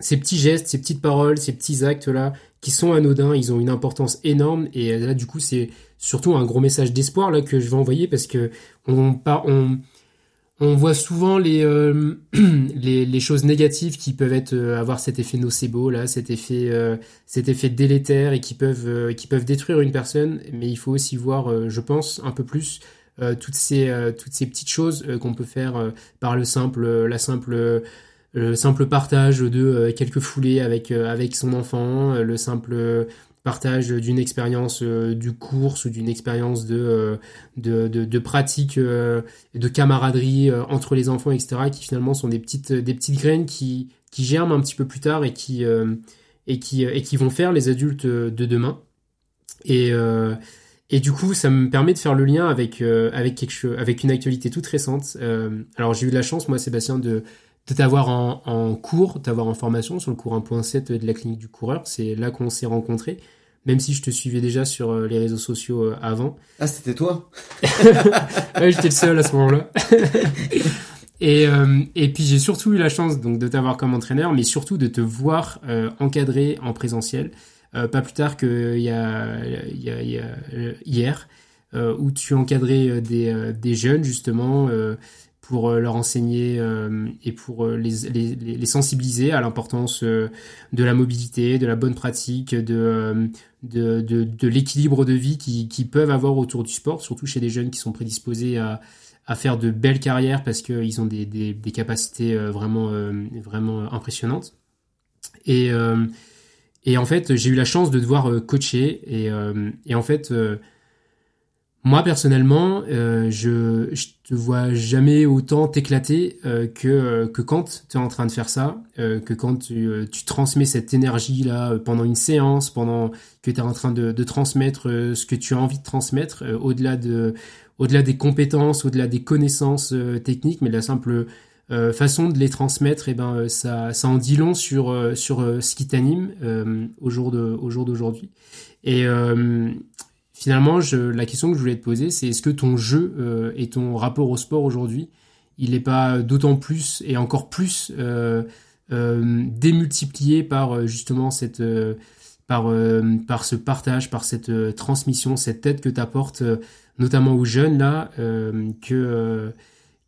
ces petits gestes, ces petites paroles, ces petits actes là qui sont anodins, ils ont une importance énorme et là du coup c'est surtout un gros message d'espoir là que je vais envoyer parce que on on on voit souvent les, euh, les, les choses négatives qui peuvent être euh, avoir cet effet nocebo là, cet effet euh, cet effet délétère et qui peuvent qui peuvent détruire une personne, mais il faut aussi voir je pense un peu plus toutes ces toutes ces petites choses qu'on peut faire par le simple la simple le simple partage de quelques foulées avec avec son enfant, le simple partage d'une expérience euh, du course ou d'une expérience de, euh, de, de, pratique euh, de camaraderie entre les enfants, etc., qui finalement sont des petites, des petites graines qui, qui germent un petit peu plus tard et qui, et qui, et qui vont faire les adultes de demain. Et, et du coup, ça me permet de faire le lien avec, avec, quelque avec une actualité toute récente. alors j'ai eu de la chance, moi, Sébastien, de de t'avoir en, en cours, t'avoir en formation sur le cours 1.7 de la clinique du coureur. C'est là qu'on s'est rencontrés même si je te suivais déjà sur euh, les réseaux sociaux euh, avant. Ah, c'était toi Ouais, j'étais le seul à ce moment-là. et, euh, et puis j'ai surtout eu la chance donc de t'avoir comme entraîneur, mais surtout de te voir encadré en présentiel. pas plus tard qu'il y a, y a, y a hier, où tu encadrais des, des jeunes justement pour leur enseigner et pour les, les, les sensibiliser à l'importance de la mobilité, de la bonne pratique, de, de, de, l'équilibre de vie qu'ils qui peuvent avoir autour du sport, surtout chez des jeunes qui sont prédisposés à, à faire de belles carrières parce qu'ils ont des, des, des, capacités euh, vraiment, euh, vraiment impressionnantes. Et, euh, et en fait, j'ai eu la chance de devoir coacher. Et, et en fait, moi personnellement, euh, je, je te vois jamais autant t'éclater euh, que euh, que quand tu es en train de faire ça, que quand tu, tu transmets cette énergie là pendant une séance, pendant que tu es en train de, de transmettre ce que tu as envie de transmettre, au-delà de au-delà des compétences, au-delà des connaissances techniques, mais de la simple façon de les transmettre, et eh ben ça ça en dit long sur sur ce qui t'anime au jour de au jour d'aujourd'hui. Et finalement, je, la question que je voulais te poser, c'est est-ce que ton jeu euh, et ton rapport au sport aujourd'hui, il n'est pas d'autant plus et encore plus euh, euh, démultiplié par justement cette par par ce partage, par cette transmission, cette tête que tu apportes notamment aux jeunes là que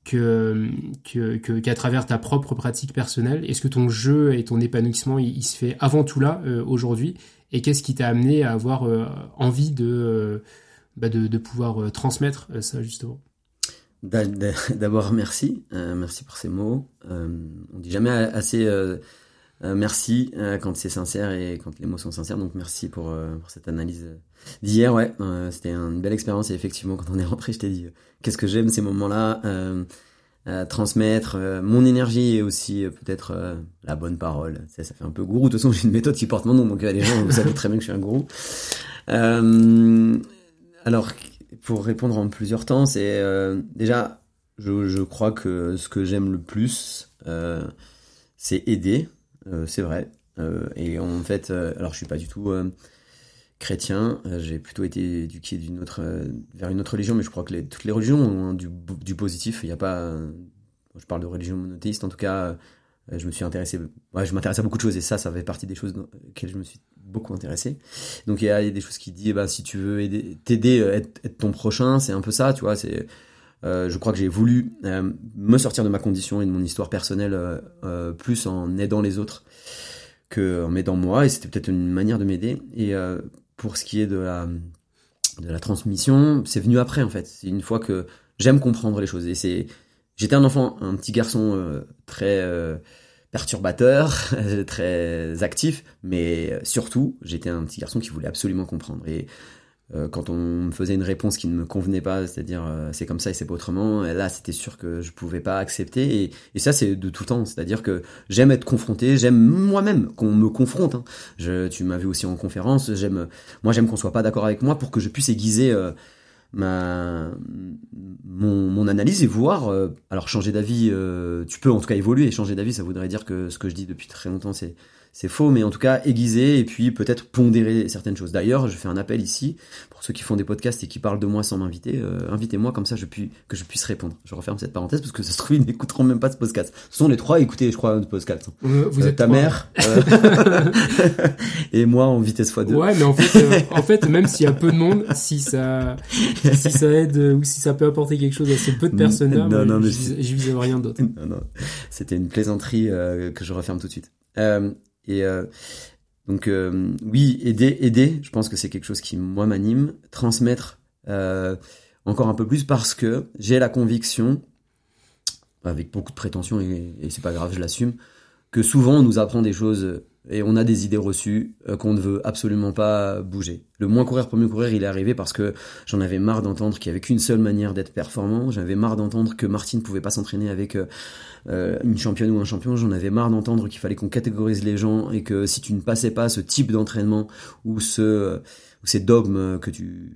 que qu'à travers ta propre pratique personnelle, est-ce que ton jeu et ton épanouissement il se fait avant tout là aujourd'hui? Et qu'est-ce qui t'a amené à avoir euh, envie de, euh, bah de, de, pouvoir euh, transmettre ça justement? D'abord, merci. merci pour ces mots. on dit jamais assez merci quand c'est sincère et quand les mots sont sincères. Donc, merci pour, pour cette analyse d'hier. Ouais, c'était une belle expérience. Et effectivement, quand on est rentré, je t'ai dit qu'est-ce que j'aime ces moments-là transmettre euh, mon énergie et aussi euh, peut-être euh, la bonne parole. Ça, ça fait un peu gourou. De toute façon, j'ai une méthode qui porte mon nom, donc les gens, vous savez très bien que je suis un gourou. alors, pour répondre en plusieurs temps, c'est déjà, je, je, crois que ce que j'aime le plus, c'est aider. c'est vrai. et en fait, alors je suis pas du tout chrétien. j'ai plutôt été éduqué d'une autre, vers une autre religion, mais je crois que toutes les religions ont du, du positif. Il n'y a pas, je parle de religion monothéiste, en tout cas, je me suis intéressé, ouais, je m'intéresse à beaucoup de choses et ça, ça fait partie des choses auxquelles je me suis beaucoup intéressé. Donc il y a des choses qui disent, bah, si tu veux aider, t'aider, être, ton prochain, c'est un peu ça, tu vois. C'est, euh, je crois que j'ai voulu euh, me sortir de ma condition et de mon histoire personnelle euh, plus en aidant les autres que en m'aidant moi et c'était peut-être une manière de m'aider. Pour ce qui est de la, de la transmission, c'est venu après en fait. C'est une fois que j'aime comprendre les choses. Et c'est, j'étais un enfant, un petit garçon euh, très euh, perturbateur, très actif, mais surtout, j'étais un petit garçon qui voulait absolument comprendre. Euh, quand on me faisait une réponse qui ne me convenait pas, c'est-à-dire c'est comme ça et c'est pas autrement, là c'était sûr que je pouvais pas accepter et, et ça c'est de tout temps, c'est-à-dire que j'aime être confronté, j'aime moi-même qu'on me confronte. Hein. Je, tu m'as vu aussi en conférence, j'aime, moi j'aime qu'on soit pas d'accord avec moi pour que je puisse aiguiser euh, ma mon, mon analyse et voir euh, alors changer d'avis euh, tu peux en tout cas évoluer et changer d'avis ça voudrait dire que ce que je dis depuis très longtemps c'est c'est faux, mais en tout cas aiguiser et puis peut-être pondérer certaines choses. D'ailleurs, je fais un appel ici pour ceux qui font des podcasts et qui parlent de moi sans m'inviter. Euh, invitez-moi comme ça, je puis, que je puisse répondre. Je referme cette parenthèse parce que ça se trouve ils n'écouteront même pas ce podcast. Ce sont les trois à écouter, je crois, notre podcast. Euh, vous Euh, êtes ta trois. mère euh, et moi en vitesse x2. Ouais, mais en fait, euh, en fait, même s'il y a peu de monde, si ça, si ça aide euh, ou si ça peut apporter quelque chose à ces peu de personnes là, Non, non, mais je, à rien d'autre. non, non, c'était une plaisanterie euh, que je referme tout de suite. Euh, et euh, donc euh, oui, aider, aider, je pense que c'est quelque chose qui moi m'anime. Transmettre euh, encore un peu plus parce que j'ai la conviction, avec beaucoup de prétention et, c'est pas grave, je l'assume, que souvent on nous apprend des choses et on a des idées reçues euh, qu'on ne veut absolument pas bouger. Le moins courir pour mieux courir, il est arrivé parce que j'en avais marre d'entendre qu'il y avait qu'une seule manière d'être performant. J'en avais marre d'entendre que Martine pouvait pas s'entraîner avec euh, euh, une championne ou un champion. J'en avais marre d'entendre qu'il fallait qu'on catégorise les gens et que si tu ne passais pas ce type d'entraînement ou ce ou ces dogmes que tu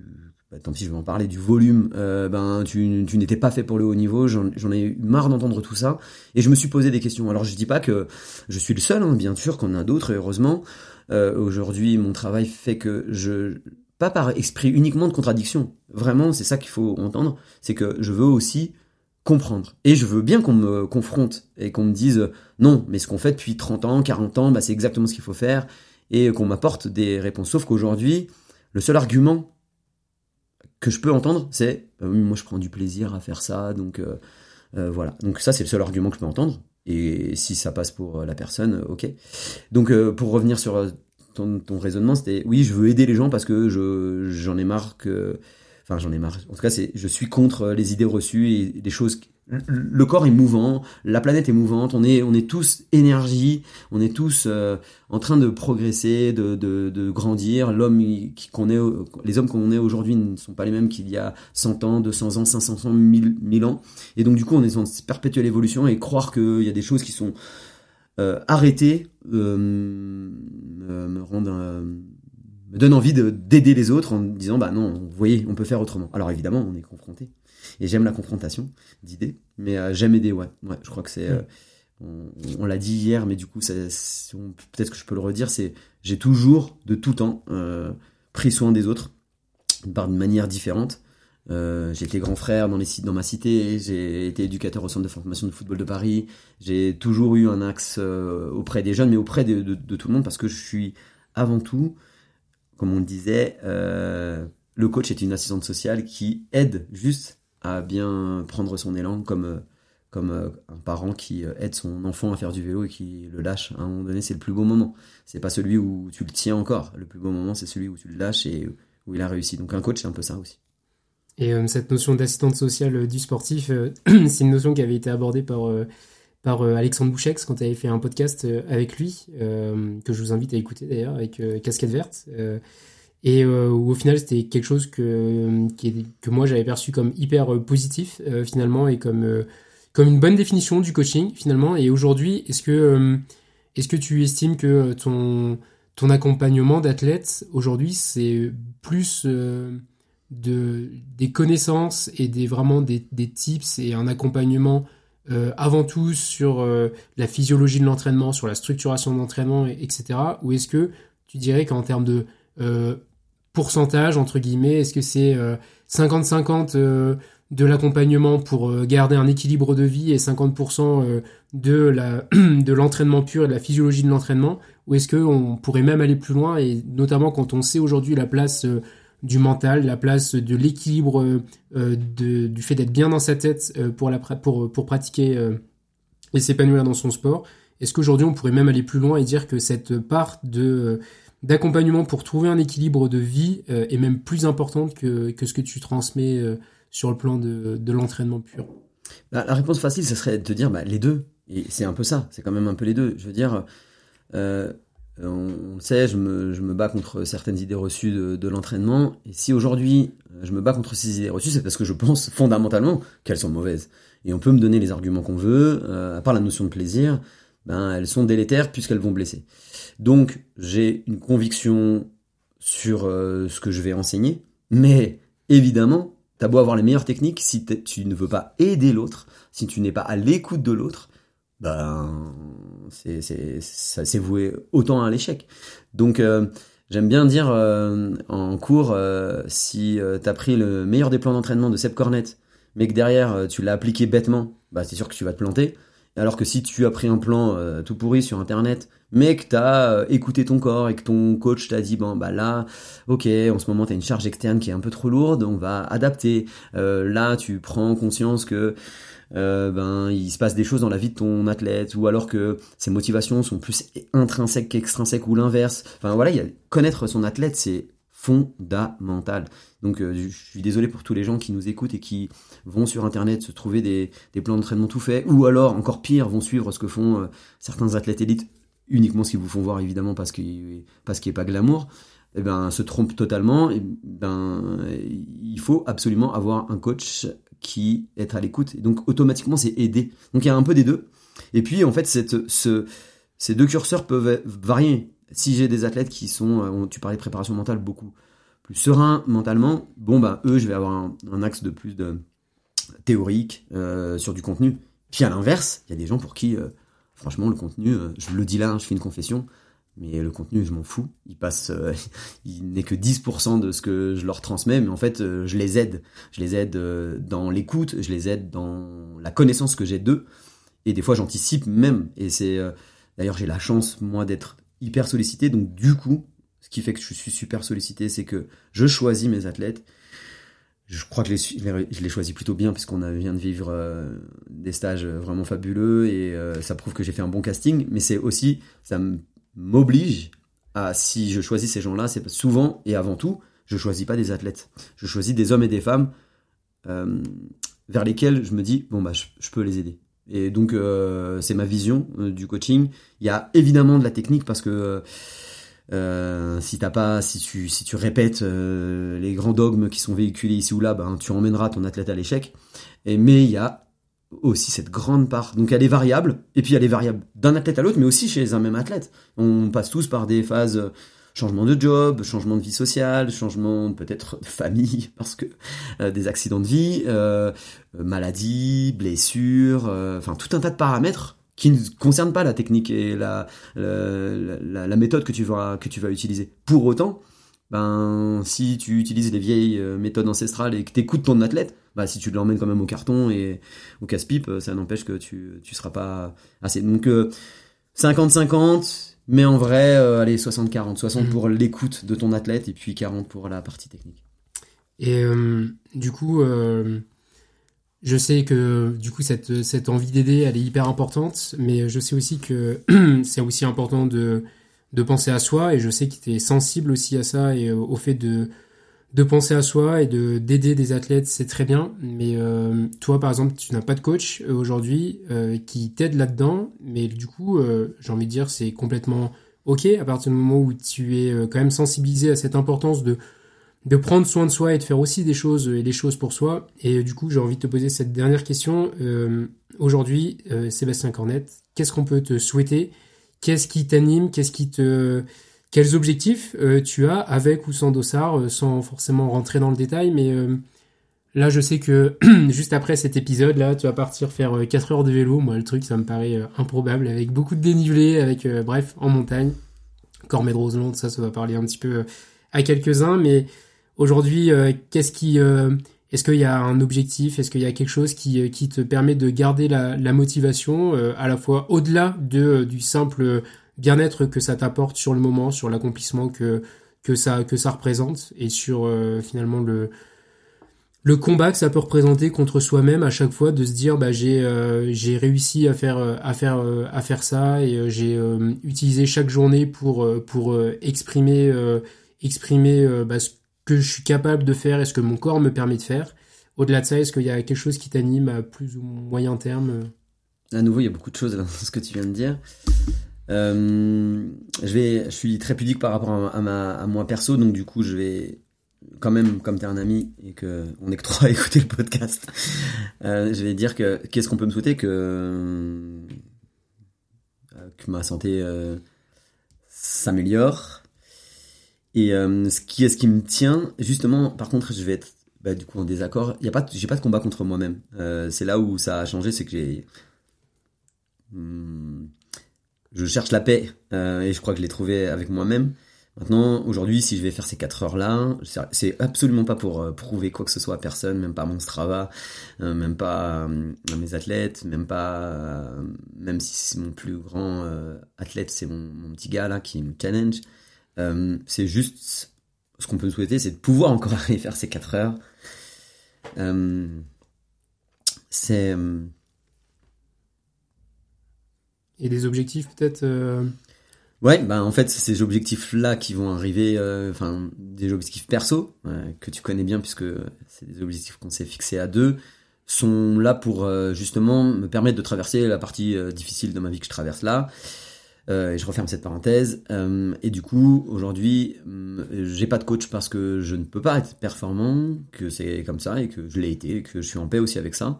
bah, tant pis, je vais en parler du volume. Euh, ben, tu, tu n'étais pas fait pour le haut niveau. J'en ai eu marre d'entendre tout ça, et je me suis posé des questions. Alors, je dis pas que je suis le seul, hein, bien sûr, qu'on a d'autres, heureusement. Euh, Aujourd'hui, mon travail fait que je, pas par esprit uniquement de contradiction. Vraiment, c'est ça qu'il faut entendre, c'est que je veux aussi comprendre. Et je veux bien qu'on me confronte et qu'on me dise non, mais ce qu'on fait depuis 30 ans, 40 ans, bah, c'est exactement ce qu'il faut faire et qu'on m'apporte des réponses. Sauf qu'aujourd'hui, le seul argument que je peux entendre, c'est oui, moi je prends du plaisir à faire ça, donc euh, euh, voilà. Donc ça c'est le seul argument que je peux entendre. Et si ça passe pour euh, la personne, euh, ok. Donc euh, pour revenir sur euh, ton, raisonnement, c'était oui, je veux aider les gens parce que je j'en ai marre que, enfin j'en ai marre. En tout cas, c'est je suis contre les idées reçues et des choses. Le corps est mouvant, la planète est mouvante, on est on est tous énergie, on est tous euh, en train de progresser, de, de, de grandir. L'homme qu'on est, les hommes qu'on est aujourd'hui ne sont pas les mêmes qu'il y a 100 ans, 200 ans, 500 ans, 1000, 1000 ans. Et donc du coup, on est en perpétuelle évolution et croire qu'il y a des choses qui sont euh, arrêtées euh, me, me rendent euh, me donne envie de- d'aider les autres en disant bah non, vous voyez, on peut faire autrement. Alors évidemment, on est confronté et j'aime la confrontation d'idées, mais euh, j'aime aider. Ouais, ouais, je crois que c'est euh, on, on l'a dit hier, mais du coup, peut-être que je peux le redire, c'est j'ai toujours, de tout temps, euh, pris soin des autres par une manière différente. Euh, j'ai été grand frère dans, les, dans ma cité, j'ai été éducateur au centre de formation de football de Paris, j'ai toujours eu un axe euh, auprès des jeunes, mais auprès de, de- de tout le monde, parce que je suis avant tout, comme on le disait, euh, le coach est une assistante sociale qui aide juste à bien prendre son élan, comme euh, comme euh, un parent qui aide son enfant à faire du vélo et qui le lâche à un moment donné, c'est le plus beau moment. C'est pas celui où tu le tiens encore. Le plus beau moment, c'est celui où tu le lâches et où il a réussi. Donc un coach, c'est un peu ça aussi. Et cette notion d'assistante sociale du sportif, c'est une notion qui avait été abordée par, par euh, Alexandre Bouchex quand il avait fait un podcast euh, avec lui, euh, que je vous invite à écouter d'ailleurs, avec Casquette Verte. et où au final, c'était quelque chose que, est- que moi j'avais perçu comme hyper positif finalement et comme, comme une bonne définition du coaching finalement. Et aujourd'hui, est-ce que, est-ce que tu estimes que ton, ton accompagnement d'athlète aujourd'hui, c'est plus. de, des connaissances et des, vraiment des, des tips et un accompagnement euh, avant tout sur euh, la physiologie de l'entraînement, sur la structuration de l'entraînement, et- etc. Ou est-ce que tu dirais qu'en termes de euh, pourcentage, entre guillemets, est-ce que c'est euh, 50-50 euh, de l'accompagnement pour euh, garder un équilibre de vie et 50% euh, de la de l'entraînement pur et de la physiologie de l'entraînement? Ou est-ce qu'on pourrait même aller plus loin et notamment quand on sait aujourd'hui la place euh, du mental, la place de l'équilibre, euh, du fait d'être bien dans sa tête euh, pour, pour, pratiquer euh, et s'épanouir dans son sport. Est-ce qu'aujourd'hui on pourrait même aller plus loin et dire que cette part de d'accompagnement pour trouver un équilibre de vie est même plus importante que, que ce que tu transmets sur le plan de, de l'entraînement pur? La, la réponse facile, ce serait de te dire bah, les deux. Et c'est un peu ça, c'est quand même un peu les deux. Je veux dire, on, on le sait, je me, je me bats contre certaines idées reçues de, de l'entraînement. Et si aujourd'hui, euh, je me bats contre ces idées reçues, c'est parce que je pense fondamentalement qu'elles sont mauvaises. Et on peut me donner les arguments qu'on veut, euh, à part la notion de plaisir, ben, elles sont délétères puisqu'elles vont blesser. Donc, j'ai une conviction sur euh, ce que je vais enseigner, mais évidemment, t'as beau avoir les meilleures techniques, si tu ne veux pas aider l'autre, si tu n'es pas à l'écoute de l'autre, ben c'est c'est ça s'est voué autant à l'échec. Donc euh, j'aime bien dire euh, en cours euh, si tu as pris le meilleur des plans d'entraînement de Seb Cornet, mais que derrière tu l'as appliqué bêtement, bah c'est sûr que tu vas te planter. Alors que si tu as pris un plan tout pourri sur internet, mais que tu as écouté ton corps et que ton coach t'a dit bon bah là OK, en ce moment tu as une charge externe qui est un peu trop lourde, on va adapter. là, tu prends conscience que euh, ben il se passe des choses dans la vie de ton athlète ou alors que ses motivations sont plus intrinsèques qu'extrinsèques ou l'inverse. Enfin voilà, il y a, connaître son athlète c'est fondamental. Donc euh, je suis désolé pour tous les gens qui nous écoutent et qui vont sur internet se trouver des, des plans d'entraînement tout faits ou alors encore pire vont suivre ce que font euh, certains athlètes élites uniquement ce qu'ils vous font voir évidemment parce qu'il parce qu'il a pas glamour eh ben, se trompe totalement, ben, il faut absolument avoir un coach qui est à l'écoute. Donc automatiquement, c'est aider. Donc il y a un peu des deux. Et puis en fait, ces deux curseurs peuvent varier. Si j'ai des athlètes qui sont, euh, tu parlais de préparation mentale, beaucoup plus sereins mentalement, bon bah eux, je vais avoir un, axe de plus de théorique euh, sur du contenu. Puis à l'inverse, il y a des gens pour qui, euh, franchement, le contenu, je le dis là, hein, je fais une confession, mais le contenu, je m'en fous. Il passe, euh, il n'est que 10% de ce que je leur transmets, mais en fait, euh, je les aide. Je les aide euh, dans l'écoute, je les aide dans la connaissance que j'ai d'eux. Et des fois, j'anticipe même. Et c'est, d'ailleurs, j'ai la chance, moi, d'être hyper sollicité. Donc, du coup, ce qui fait que je suis super sollicité, c'est que je choisis mes athlètes. Je crois que je les choisis plutôt bien puisqu'on vient de vivre des stages vraiment fabuleux et ça prouve que j'ai fait un bon casting. Mais c'est aussi, ça m'oblige à, si je choisis ces gens-là, c'est souvent et avant tout, je choisis pas des athlètes. Je choisis des hommes et des femmes euh, vers lesquels je me dis, bon, bah, je, peux les aider. Et donc, euh, c'est ma vision euh, du coaching. Il y a évidemment de la technique parce que si t'as pas, si tu, si tu répètes les grands dogmes qui sont véhiculés ici ou là, ben, tu emmèneras ton athlète à l'échec. Et, mais il y a aussi cette grande part. Donc elle est variable, et puis elle est variable d'un athlète à l'autre, mais aussi chez un même athlète. On passe tous par des phases euh, changement de job, changement de vie sociale, changement peut-être de famille parce que euh, des accidents de vie, euh, maladies, blessures, enfin tout un tas de paramètres qui ne concernent pas la technique et la, la, la, méthode que tu vas que tu vas utiliser. Pour autant, ben si tu utilises les vieilles méthodes ancestrales et que tu écoutes ton athlète, bah, si tu l'emmènes quand même au carton et au casse-pipe, ça n'empêche que tu tu seras pas assez. Donc 50-50, euh, mais en vrai, euh, allez 60-40, 60 mhm. pour l'écoute de ton athlète et puis 40 pour la partie technique. Et euh, du coup, je sais que du coup cette cette envie d'aider, elle est hyper importante, mais je sais aussi que c'est aussi important de de penser à soi et je sais que tu es sensible aussi à ça et au fait de de penser à soi et de d'aider des athlètes, c'est très bien. Mais euh, toi, par exemple, tu n'as pas de coach euh, aujourd'hui euh, qui t'aide là-dedans. Mais du coup, j'ai envie de dire, c'est complètement ok à partir du moment où tu es quand même sensibilisé à cette importance de de prendre soin de soi et de faire aussi des choses et des choses pour soi. Et du coup, j'ai envie de te poser cette dernière question. aujourd'hui, Sébastien Cornette, qu'est-ce qu'on peut te souhaiter? Qu'est-ce qui t'anime? Qu'est-ce qui te quels objectifs euh, tu as avec ou sans Dossard, euh, sans forcément rentrer dans le détail, mais euh, là je sais que juste après cet épisode là, tu vas partir faire 4 heures de vélo. Moi le truc ça me paraît improbable avec beaucoup de dénivelé, avec bref en montagne. Cormet de Roseland, ça ça va parler un petit peu à quelques-uns, mais aujourd'hui qu'est-ce qui est-ce qu'il y a un objectif? Est-ce qu'il y a quelque chose qui, qui te permet de garder la, la motivation à la fois au-delà de, du simple bien-être que ça t'apporte sur le moment, sur l'accomplissement que que ça que ça représente et sur euh, finalement le le combat que ça peut représenter contre soi-même à chaque fois de se dire bah j'ai euh, réussi à faire à faire à faire ça et euh, j'ai utilisé chaque journée pour pour exprimer exprimer bah, ce que je suis capable de faire et ce que mon corps me permet de faire. Au-delà de ça, est-ce qu'il y a quelque chose qui t'anime à plus ou moyen terme À nouveau, il y a beaucoup de choses dans ce que tu viens de dire. Euh, je vais, je suis très pudique par rapport à, ma, à moi perso, donc du coup, je vais quand même, comme tu es un ami et que on est que trois à écouter le podcast, euh, je vais dire que qu'est-ce qu'on peut me souhaiter que euh, que ma santé s'améliore et ce qui est ce qui me tient justement. Par contre, je vais être bah, du coup en désaccord. Il y a pas, j'ai pas de combat contre moi-même. c'est là où ça a changé, c'est que j'ai hum, je cherche la paix et je crois que je l'ai trouvé avec moi-même. Maintenant, aujourd'hui, si je vais faire ces 4 heures-là, c'est absolument pas pour euh, prouver quoi que ce soit à personne, même pas à mon Strava, euh, même pas euh, à mes athlètes, même pas, même si mon plus grand athlète, c'est mon, petit gars là qui me challenge. c'est juste ce qu'on peut souhaiter, c'est de pouvoir encore aller faire ces 4 heures. c'est. Et des objectifs peut-être Ouais, bah en fait, ces objectifs-là qui vont arriver, euh, enfin, des objectifs perso, que tu connais bien puisque c'est des objectifs qu'on s'est fixés à deux, sont là pour euh, justement me permettre de traverser la partie euh, difficile de ma vie que je traverse là. et je referme cette parenthèse. et du coup, aujourd'hui, j'ai pas de coach parce que je ne peux pas être performant, que c'est comme ça et que je l'ai été, et que je suis en paix aussi avec ça.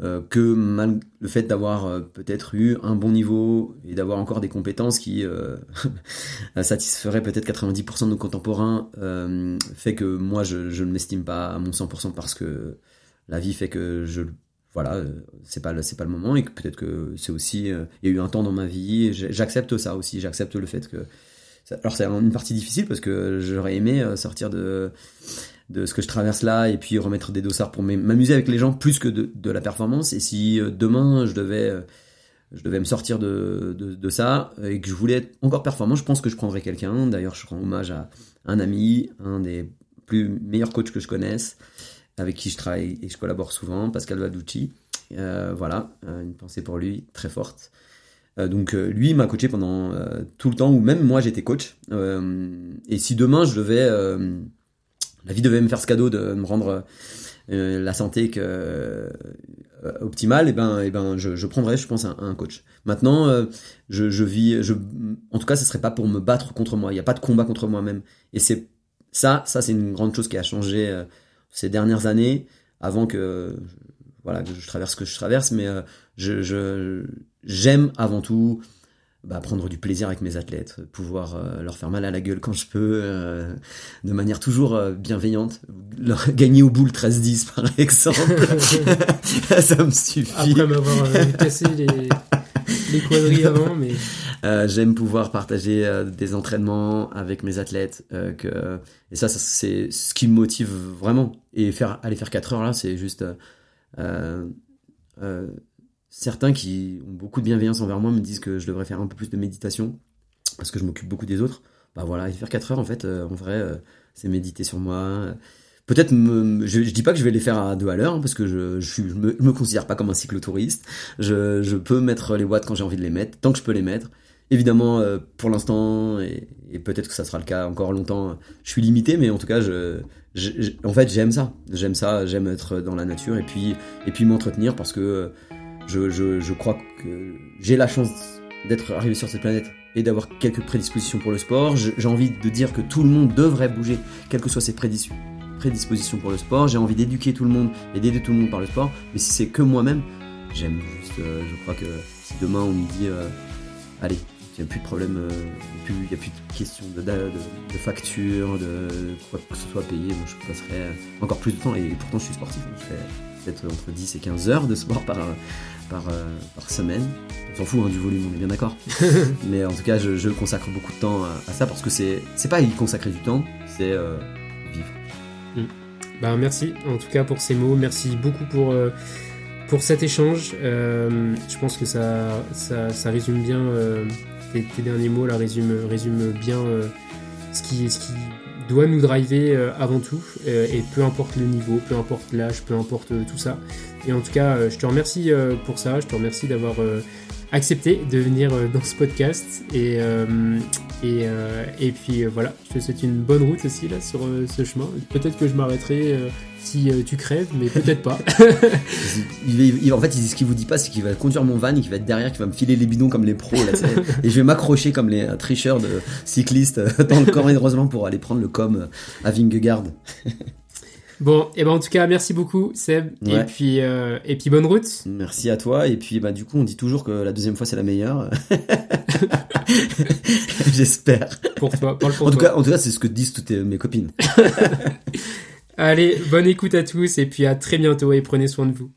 Euh, que mal, le fait d'avoir euh, peut-être eu un bon niveau et d'avoir encore des compétences qui euh, satisferaient peut-être 90% de nos contemporains fait que moi je, ne m'estime pas à mon 100% parce que la vie fait que je voilà c'est pas c'est pas le moment et que peut-être que c'est aussi il y a eu un temps dans ma vie j'accepte ça aussi. J'accepte le fait que alors c'est une partie difficile parce que j'aurais aimé sortir de de ce que je traverse là et puis remettre des dossards pour m'amuser avec les gens plus que de, la performance. Et si euh, demain je devais, euh, je devais me sortir de, de, de, ça et que je voulais être encore performant, je pense que je prendrais quelqu'un. D'ailleurs, je rends hommage à un ami, un des plus meilleurs coachs que je connaisse, avec qui je travaille et je collabore souvent, Pascal Vaducci. Euh, voilà, une pensée pour lui très forte. donc lui m'a coaché pendant tout le temps où même moi j'étais coach. et si demain je devais la vie devait me faire ce cadeau de me rendre euh, la santé que, euh, optimale, et ben, et ben, je, je prendrais, je pense, un, coach. Maintenant, euh, je, je, vis, je, en tout cas, ce serait pas pour me battre contre moi. Il n'y a pas de combat contre moi-même. Et c'est ça, ça, c'est une grande chose qui a changé ces dernières années, avant que, voilà, que je traverse ce que je traverse. Mais je, je, j'aime avant tout bah, prendre du plaisir avec mes athlètes, pouvoir euh, leur faire mal à la gueule quand je peux, euh, de manière toujours euh, bienveillante, leur gagner au boule 13-10 par exemple, ça me suffit. Après m'avoir cassé les, les quadrilles avant, mais... J'aime pouvoir partager des entraînements avec mes athlètes, que... et ça, ça c'est ce qui me motive vraiment. Et faire aller faire 4 heures là, c'est juste certains qui ont beaucoup de bienveillance envers moi me disent que je devrais faire un peu plus de méditation parce que je m'occupe beaucoup des autres. Bah voilà, et faire 4 heures en fait, euh, en vrai, euh, c'est méditer sur moi. Peut-être, je, je dis pas que je vais les faire à deux à l'heure hein, parce que je, je, me, me considère pas comme un cyclotouriste. Je, je peux mettre les watts quand j'ai envie de les mettre, tant que je peux les mettre. Évidemment, euh, pour l'instant, et, et peut-être que ça sera le cas encore longtemps, je suis limité, mais en tout cas, je, en fait, j'aime ça. J'aime ça, j'aime être dans la nature et puis, et puis m'entretenir parce que je, je, je crois que j'ai la chance d'être arrivé sur cette planète et d'avoir quelques prédispositions pour le sport. J'ai envie de dire que tout le monde devrait bouger, quelles que soient ses prédispositions pour le sport. J'ai envie d'éduquer tout le monde et d'aider tout le monde par le sport. Mais si c'est que moi-même, j'aime juste, euh, je crois que si demain on me dit, euh, allez, il n'y a plus de problème, euh, il n'y a plus de questions de, de, facture, de quoi que ce soit payé, je passerai encore plus de temps et pourtant je suis sportif. je fais peut-être entre 10 et 15 heures de sport par, par, euh, par semaine. On s'en fout hein, du volume, on est bien d'accord. Mais en tout cas, je, consacre beaucoup de temps à, ça parce que c'est, c'est pas y consacrer du temps, c'est euh, vivre. Bah, merci en tout cas pour ces mots. Merci beaucoup pour, euh, pour cet échange. je pense que ça, ça, ça résume bien, tes, tes, derniers mots là résument, résume bien ce, qui, ce qui doit nous driver avant tout. et peu importe le niveau, peu importe l'âge, peu importe tout ça. Et en tout cas, euh, je te remercie euh, pour ça. Je te remercie d'avoir euh, accepté de venir dans ce podcast. Et, et, et puis voilà, je te souhaite une bonne route aussi là sur ce chemin. Peut-être que je m'arrêterai si tu crèves, mais peut-être pas. en fait, ce qu'il vous dit pas, c'est qu'il va conduire mon van qu'il va être derrière, qu'il va me filer les bidons comme les pros. Et je vais m'accrocher comme les tricheurs de cyclistes dans le corps heureusement pour aller prendre le com à Vingegaard. Bon, et eh ben en tout cas, merci beaucoup Seb. Et puis euh, et puis bonne route. Merci à toi. Et puis bah du coup, on dit toujours que la deuxième fois c'est la meilleure. J'espère. Pour toi, pour en, Tout cas, en tout cas, c'est ce que disent toutes mes copines. Allez, bonne écoute à tous et puis à très bientôt et prenez soin de vous.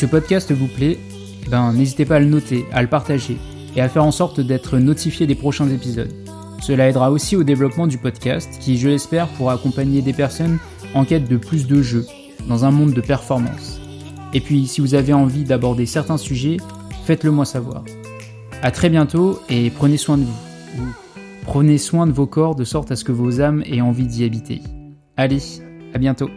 Ce podcast vous plaît, ben n'hésitez pas à le noter, à le partager et à faire en sorte d'être notifié des prochains épisodes. Cela aidera aussi au développement du podcast qui, je l'espère, pourra accompagner des personnes en quête de plus de jeux dans un monde de performance. Et puis, si vous avez envie d'aborder certains sujets, faites-le moi savoir. À très bientôt et prenez soin de vous. Prenez soin de vos corps de sorte à ce que vos âmes aient envie d'y habiter. Allez, à bientôt.